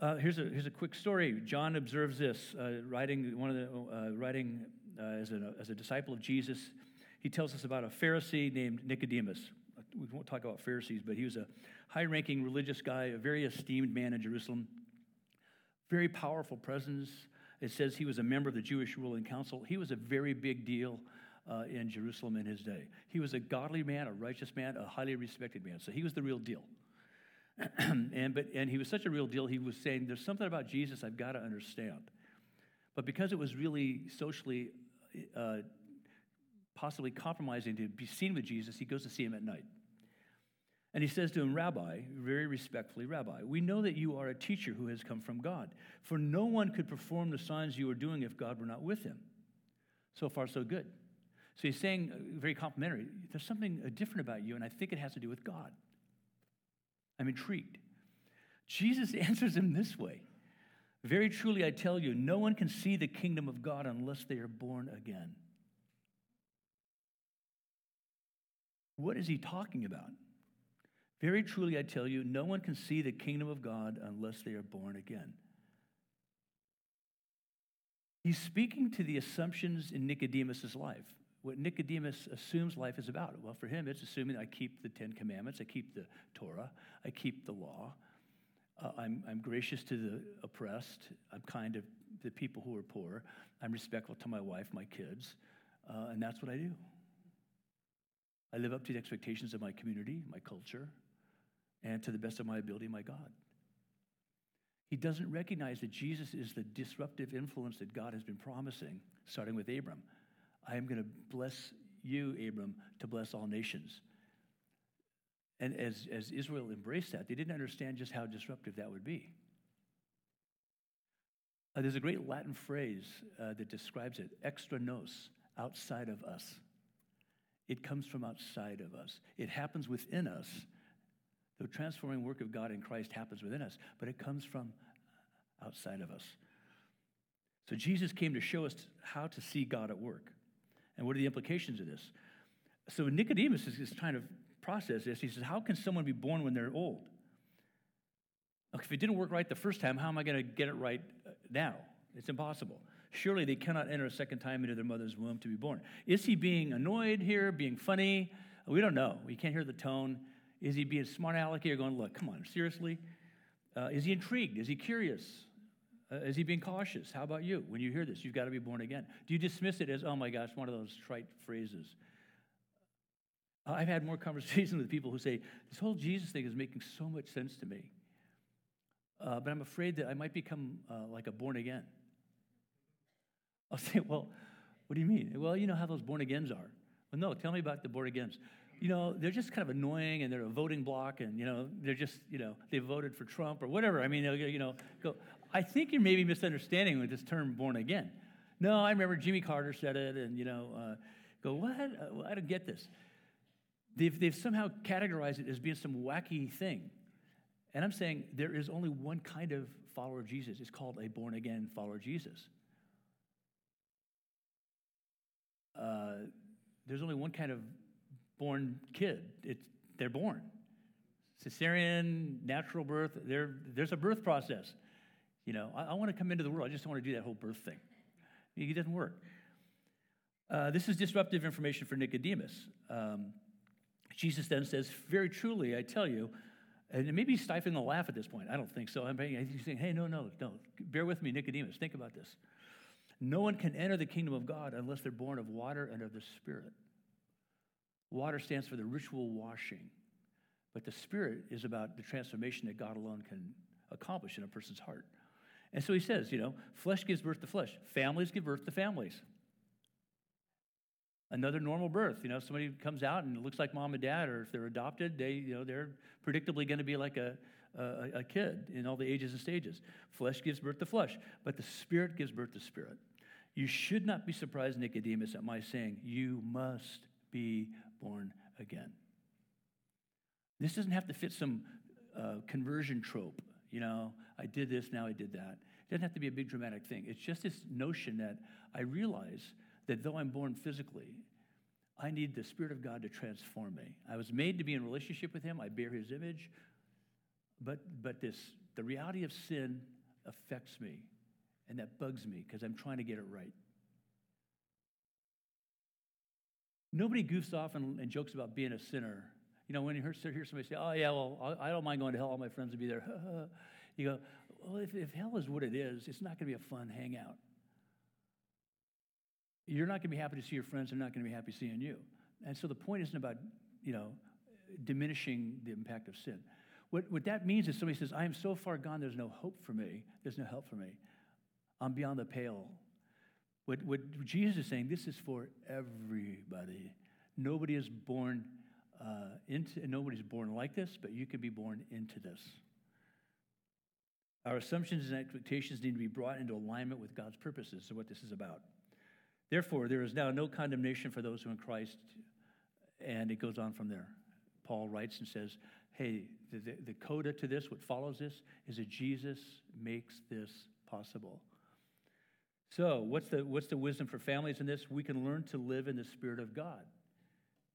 Uh, here's, a, here's a quick story. John observes this, uh, writing, one of the, uh, writing uh, as, a, as a disciple of Jesus. He tells us about a Pharisee named Nicodemus. We won't talk about Pharisees, but he was a high ranking religious guy, a very esteemed man in Jerusalem, very powerful presence. It says he was a member of the Jewish ruling council. He was a very big deal uh, in Jerusalem in his day. He was a godly man, a righteous man, a highly respected man. So he was the real deal. and, but, and he was such a real deal, he was saying, There's something about Jesus I've got to understand. But because it was really socially uh, possibly compromising to be seen with Jesus, he goes to see him at night. And he says to him, Rabbi, very respectfully, Rabbi, we know that you are a teacher who has come from God, for no one could perform the signs you are doing if God were not with him. So far, so good. So he's saying, uh, very complimentary, there's something uh, different about you, and I think it has to do with God. I'm intrigued. Jesus answers him this way Very truly, I tell you, no one can see the kingdom of God unless they are born again. What is he talking about? Very truly, I tell you, no one can see the kingdom of God unless they are born again. He's speaking to the assumptions in Nicodemus' life what Nicodemus assumes life is about. Well, for him, it's assuming I keep the Ten Commandments, I keep the Torah, I keep the law. Uh, I'm, I'm gracious to the oppressed, I'm kind to the people who are poor, I'm respectful to my wife, my kids, uh, and that's what I do. I live up to the expectations of my community, my culture, and to the best of my ability, my God. He doesn't recognize that Jesus is the disruptive influence that God has been promising, starting with Abram. I am going to bless you, Abram, to bless all nations. And as, as Israel embraced that, they didn't understand just how disruptive that would be. Uh, there's a great Latin phrase uh, that describes it extra nos, outside of us. It comes from outside of us. It happens within us. The transforming work of God in Christ happens within us, but it comes from outside of us. So Jesus came to show us how to see God at work. And what are the implications of this? So Nicodemus is, trying to process this. He says, How can someone be born when they're old? If it didn't work right the first time, how am I going to get it right uh, now? It's impossible. Surely they cannot enter a second time into their mother's womb to be born. Is he being annoyed here, being funny? We don't know. We can't hear the tone. Is he being smart alecky or going, look, come on, seriously? Uh, is he intrigued? Is he curious? Uh, is he being cautious? How about you? When you hear this, you've got to be born again. Do you dismiss it as, oh my gosh, one of those trite phrases? I've had more conversations with people who say, this whole Jesus thing is making so much sense to me. Uh, but I'm afraid that I might become uh, like a born again. I'll say, well, what do you mean? Well, you know how those born agains are. Well, no, tell me about the born agains you know, they're just kind of annoying and they're a voting block and, you know, they're just, you know, they voted for Trump or whatever. I mean, you know, go. I think you're maybe misunderstanding with this term born again. No, I remember Jimmy Carter said it and, you know, uh, go, what? Uh, I don't get this. They've, they've somehow categorized it as being some wacky thing. And I'm saying there is only one kind of follower of Jesus. It's called a born again follower of Jesus. Uh, there's only one kind of born kid. It's, they're born. Cesarean, natural birth, there's a birth process. You know, I, I want to come into the world. I just don't want to do that whole birth thing. It doesn't work. Uh, this is disruptive information for Nicodemus. Um, Jesus then says, Very truly, I tell you, and maybe he's stifling a laugh at this point. I don't think so. I'm he's saying, Hey, no, no, no. Bear with me, Nicodemus. Think about this. No one can enter the kingdom of God unless they're born of water and of the Spirit. Water stands for the ritual washing, but the Spirit is about the transformation that God alone can accomplish in a person's heart. And so he says, you know, flesh gives birth to flesh, families give birth to families. Another normal birth, you know, somebody comes out and it looks like mom and dad, or if they're adopted, they, you know, they're predictably going to be like a, a, a kid in all the ages and stages. Flesh gives birth to flesh, but the Spirit gives birth to spirit. You should not be surprised, Nicodemus, at my saying, You must be born again. This doesn't have to fit some uh, conversion trope. You know, I did this, now I did that. It doesn't have to be a big dramatic thing. It's just this notion that I realize that though I'm born physically, I need the Spirit of God to transform me. I was made to be in relationship with Him. I bear His image. But, but this, the reality of sin affects me, and that bugs me because I'm trying to get it right. Nobody goofs off and, and jokes about being a sinner. You know, when you hear, hear somebody say, oh, yeah, well, I don't mind going to hell, all my friends will be there. you go, well, if, if hell is what it is, it's not going to be a fun hangout. You're not going to be happy to see your friends. They're not going to be happy seeing you. And so the point isn't about, you know, diminishing the impact of sin. What, what that means is somebody says, I am so far gone, there's no hope for me. There's no help for me. I'm beyond the pale. What, what Jesus is saying, this is for everybody. Nobody is born uh, into, nobody's born like this, but you can be born into this. Our assumptions and expectations need to be brought into alignment with God's purposes. So, what this is about. Therefore, there is now no condemnation for those who are in Christ. And it goes on from there. Paul writes and says, hey, the, the, the coda to this, what follows this, is that Jesus makes this possible. So, what's the, what's the wisdom for families in this? We can learn to live in the Spirit of God,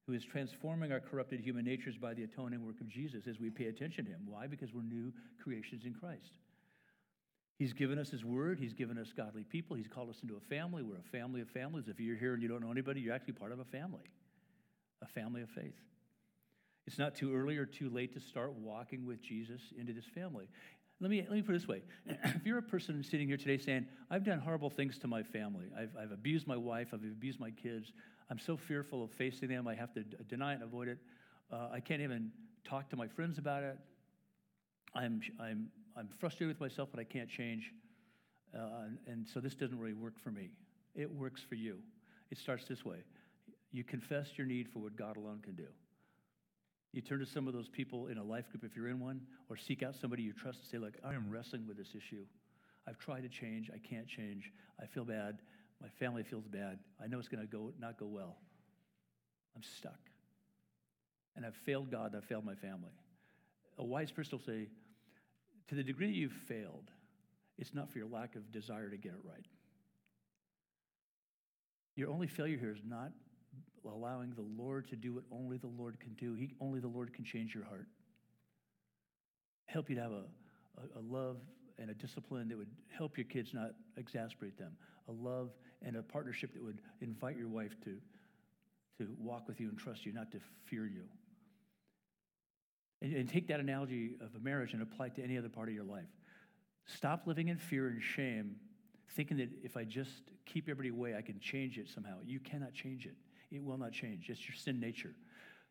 who is transforming our corrupted human natures by the atoning work of Jesus as we pay attention to Him. Why? Because we're new creations in Christ. He's given us His Word. He's given us godly people. He's called us into a family. We're a family of families. If you're here and you don't know anybody, you're actually part of a family, a family of faith. It's not too early or too late to start walking with Jesus into this family. Let me, let me put it this way. if you're a person sitting here today saying, I've done horrible things to my family, I've, I've abused my wife, I've abused my kids, I'm so fearful of facing them, I have to d- deny it and avoid it, uh, I can't even talk to my friends about it, I'm, I'm, I'm frustrated with myself, but I can't change, uh, and, and so this doesn't really work for me. It works for you. It starts this way you confess your need for what God alone can do. You turn to some of those people in a life group if you're in one, or seek out somebody you trust and say, Look, I am wrestling with this issue. I've tried to change. I can't change. I feel bad. My family feels bad. I know it's going to go not go well. I'm stuck. And I've failed God, I've failed my family. A wise person will say, to the degree that you've failed, it's not for your lack of desire to get it right. Your only failure here is not allowing the Lord to do what only the Lord can do. He, only the Lord can change your heart. Help you to have a, a, a love and a discipline that would help your kids not exasperate them. A love and a partnership that would invite your wife to, to walk with you and trust you, not to fear you. And, and take that analogy of a marriage and apply it to any other part of your life. Stop living in fear and shame, thinking that if I just keep everybody away, I can change it somehow. You cannot change it. It will not change. It's your sin nature.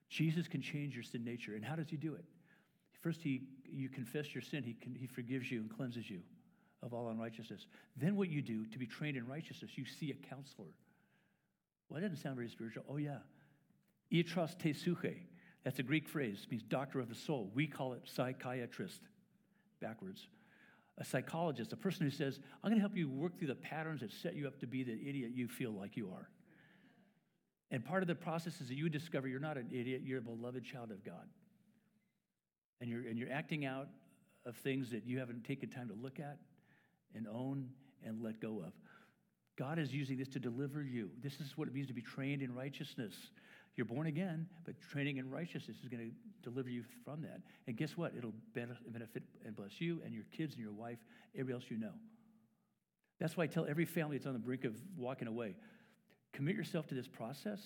Jesus can change your sin nature. And how does he do it? First, he, you confess your sin, he, can, he forgives you and cleanses you of all unrighteousness. Then, what you do to be trained in righteousness, you see a counselor. Well, that doesn't sound very spiritual. Oh, yeah. Iatros tesouche. That's a Greek phrase. Means doctor of the soul. We call it psychiatrist, backwards. A psychologist, a person who says, I'm going to help you work through the patterns that set you up to be the idiot you feel like you are. And part of the process is that you discover you're not an idiot, you're a beloved child of God. And you're, and you're acting out of things that you haven't taken time to look at and own and let go of. God is using this to deliver you. This is what it means to be trained in righteousness. You're born again, but training in righteousness is going to deliver you from that. And guess what? It'll benefit and bless you and your kids and your wife, everybody else you know. That's why I tell every family that's on the brink of walking away Commit yourself to this process.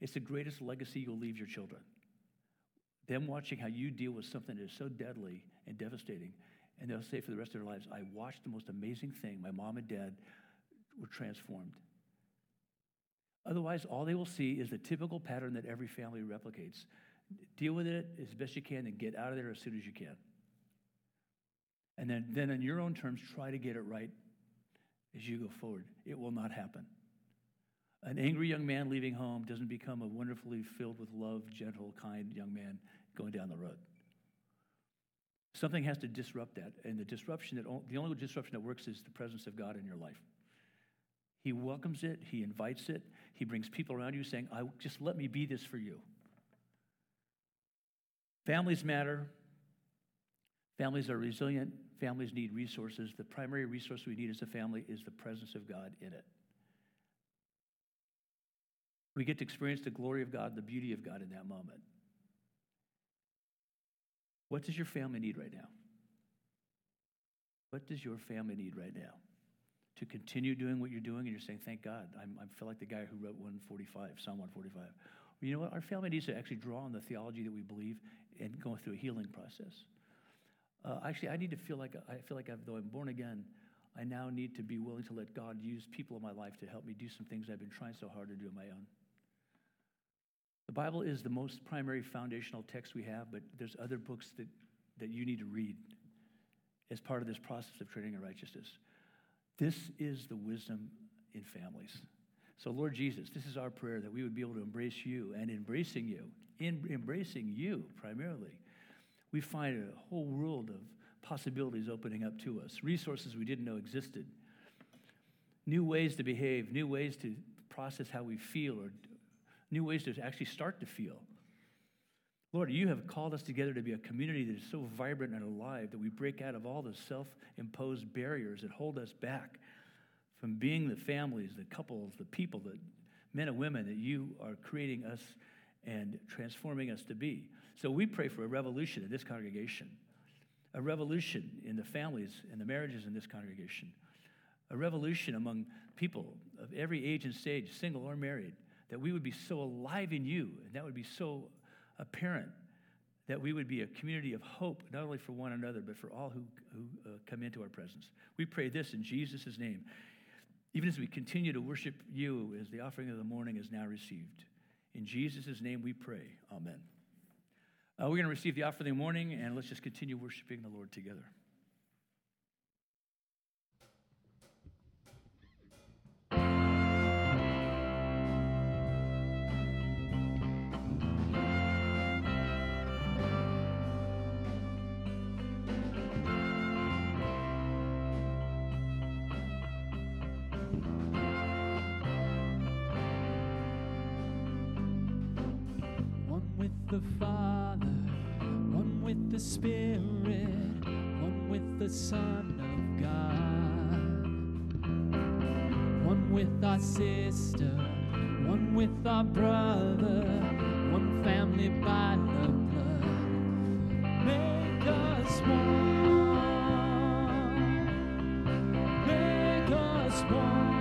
It's the greatest legacy you'll leave your children. Them watching how you deal with something that is so deadly and devastating. And they'll say for the rest of their lives, I watched the most amazing thing. My mom and dad were transformed. Otherwise, all they will see is the typical pattern that every family replicates. Deal with it as best you can and get out of there as soon as you can. And then, then on your own terms, try to get it right as you go forward. It will not happen. An angry young man leaving home doesn't become a wonderfully filled with love, gentle, kind young man going down the road. Something has to disrupt that, and the disruption that the only disruption that works is the presence of God in your life. He welcomes it, he invites it, he brings people around you saying, I, just let me be this for you. Families matter. Families are resilient. families need resources. The primary resource we need as a family is the presence of God in it. We get to experience the glory of God, the beauty of God in that moment. What does your family need right now? What does your family need right now? To continue doing what you're doing, and you're saying, Thank God. I'm, I feel like the guy who wrote 145, Psalm 145. Well, you know what? Our family needs to actually draw on the theology that we believe and go through a healing process. Uh, actually, I need to feel like I feel like I've, though I'm born again, I now need to be willing to let God use people in my life to help me do some things I've been trying so hard to do on my own. The Bible is the most primary foundational text we have, but there's other books that, that you need to read as part of this process of training in righteousness. This is the wisdom in families. So, Lord Jesus, this is our prayer that we would be able to embrace you and embracing you, in embracing you primarily. We find a whole world of possibilities opening up to us, resources we didn't know existed, new ways to behave, new ways to process how we feel, or new ways to actually start to feel. Lord, you have called us together to be a community that is so vibrant and alive that we break out of all the self imposed barriers that hold us back from being the families, the couples, the people, the men and women that you are creating us and transforming us to be. So we pray for a revolution in this congregation, a revolution in the families and the marriages in this congregation, a revolution among people of every age and stage, single or married, that we would be so alive in you and that would be so apparent that we would be a community of hope, not only for one another, but for all who, who uh, come into our presence. We pray this in Jesus' name. Even as we continue to worship you as the offering of the morning is now received. In Jesus' name we pray. Amen. Uh, we're going to receive the offering of the morning, and let's just continue worshiping the Lord together. The Father, one with the Spirit, one with the Son of God, one with our sister, one with our brother, one family by the blood. Make us one. Make us one.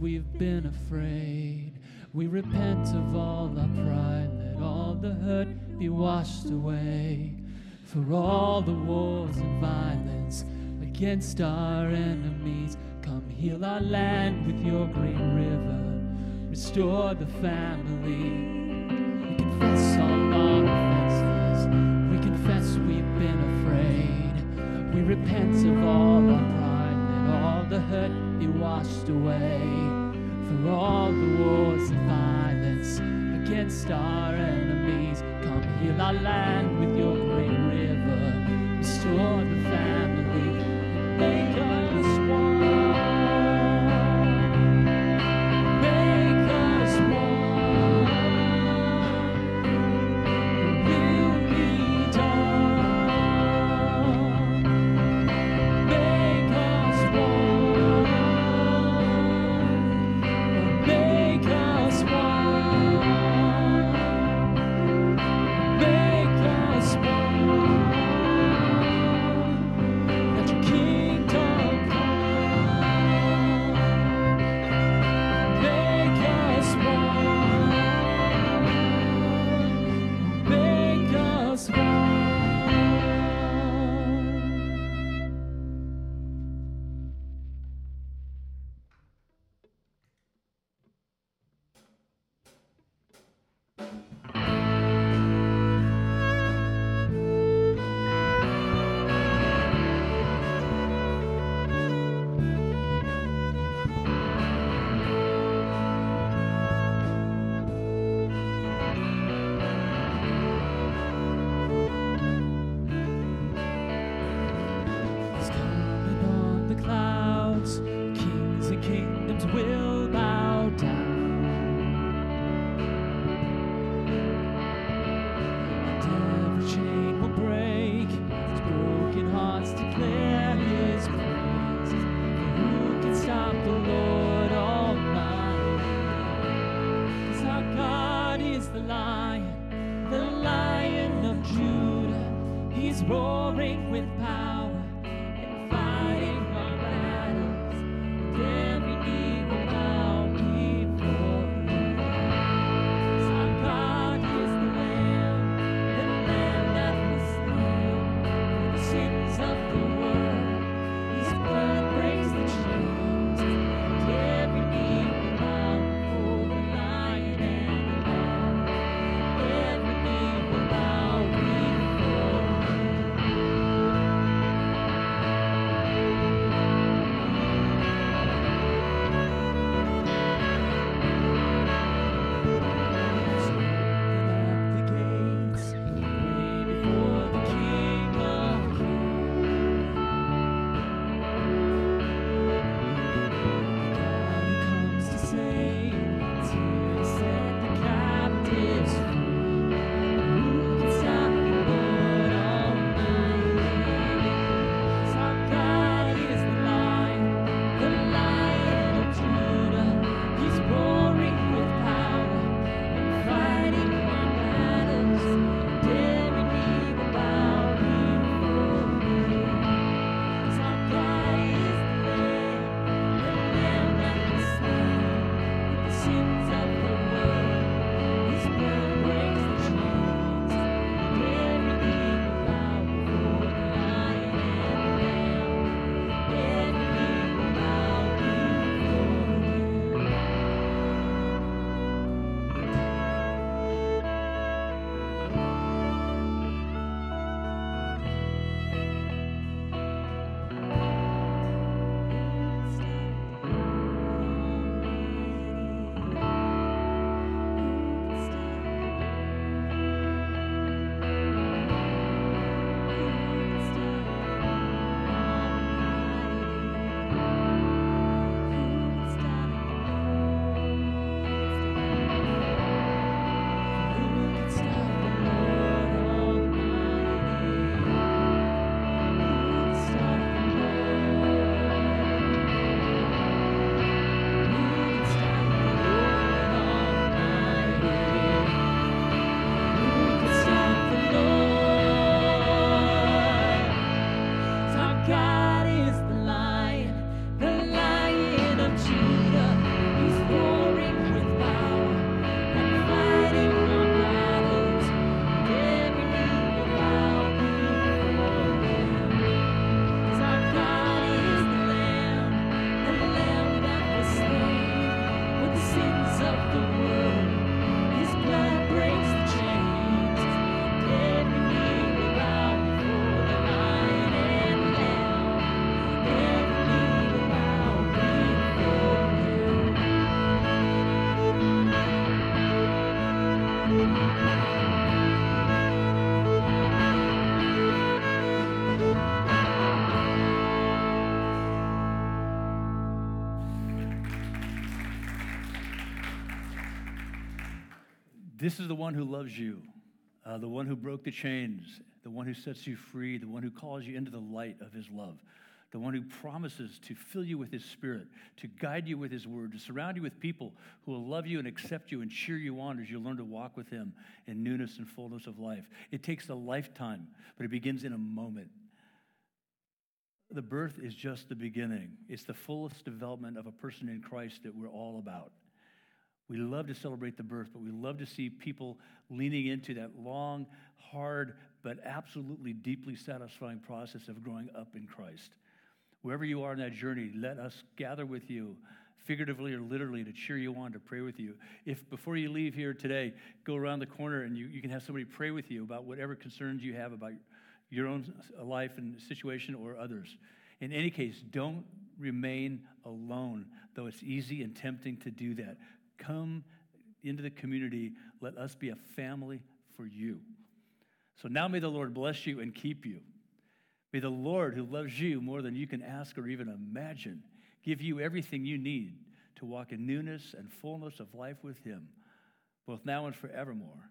We've been afraid. We repent of all our pride, let all the hurt be washed away. For all the wars and violence against our enemies, come heal our land with your great river. Restore the family. We confess all our offenses. We confess we've been afraid. We repent of all our pride, let all the hurt washed away for all the wars and violence against our enemies. Come heal our land with your great river, restore This is the one who loves you, uh, the one who broke the chains, the one who sets you free, the one who calls you into the light of his love, the one who promises to fill you with his spirit, to guide you with his word, to surround you with people who will love you and accept you and cheer you on as you learn to walk with him in newness and fullness of life. It takes a lifetime, but it begins in a moment. The birth is just the beginning. It's the fullest development of a person in Christ that we're all about. We love to celebrate the birth, but we love to see people leaning into that long, hard, but absolutely deeply satisfying process of growing up in Christ. Wherever you are in that journey, let us gather with you, figuratively or literally, to cheer you on, to pray with you. If before you leave here today, go around the corner and you, you can have somebody pray with you about whatever concerns you have about your own uh, life and situation or others. In any case, don't remain alone, though it's easy and tempting to do that. Come into the community. Let us be a family for you. So now may the Lord bless you and keep you. May the Lord, who loves you more than you can ask or even imagine, give you everything you need to walk in newness and fullness of life with Him, both now and forevermore.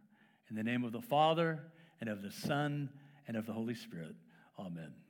In the name of the Father, and of the Son, and of the Holy Spirit. Amen.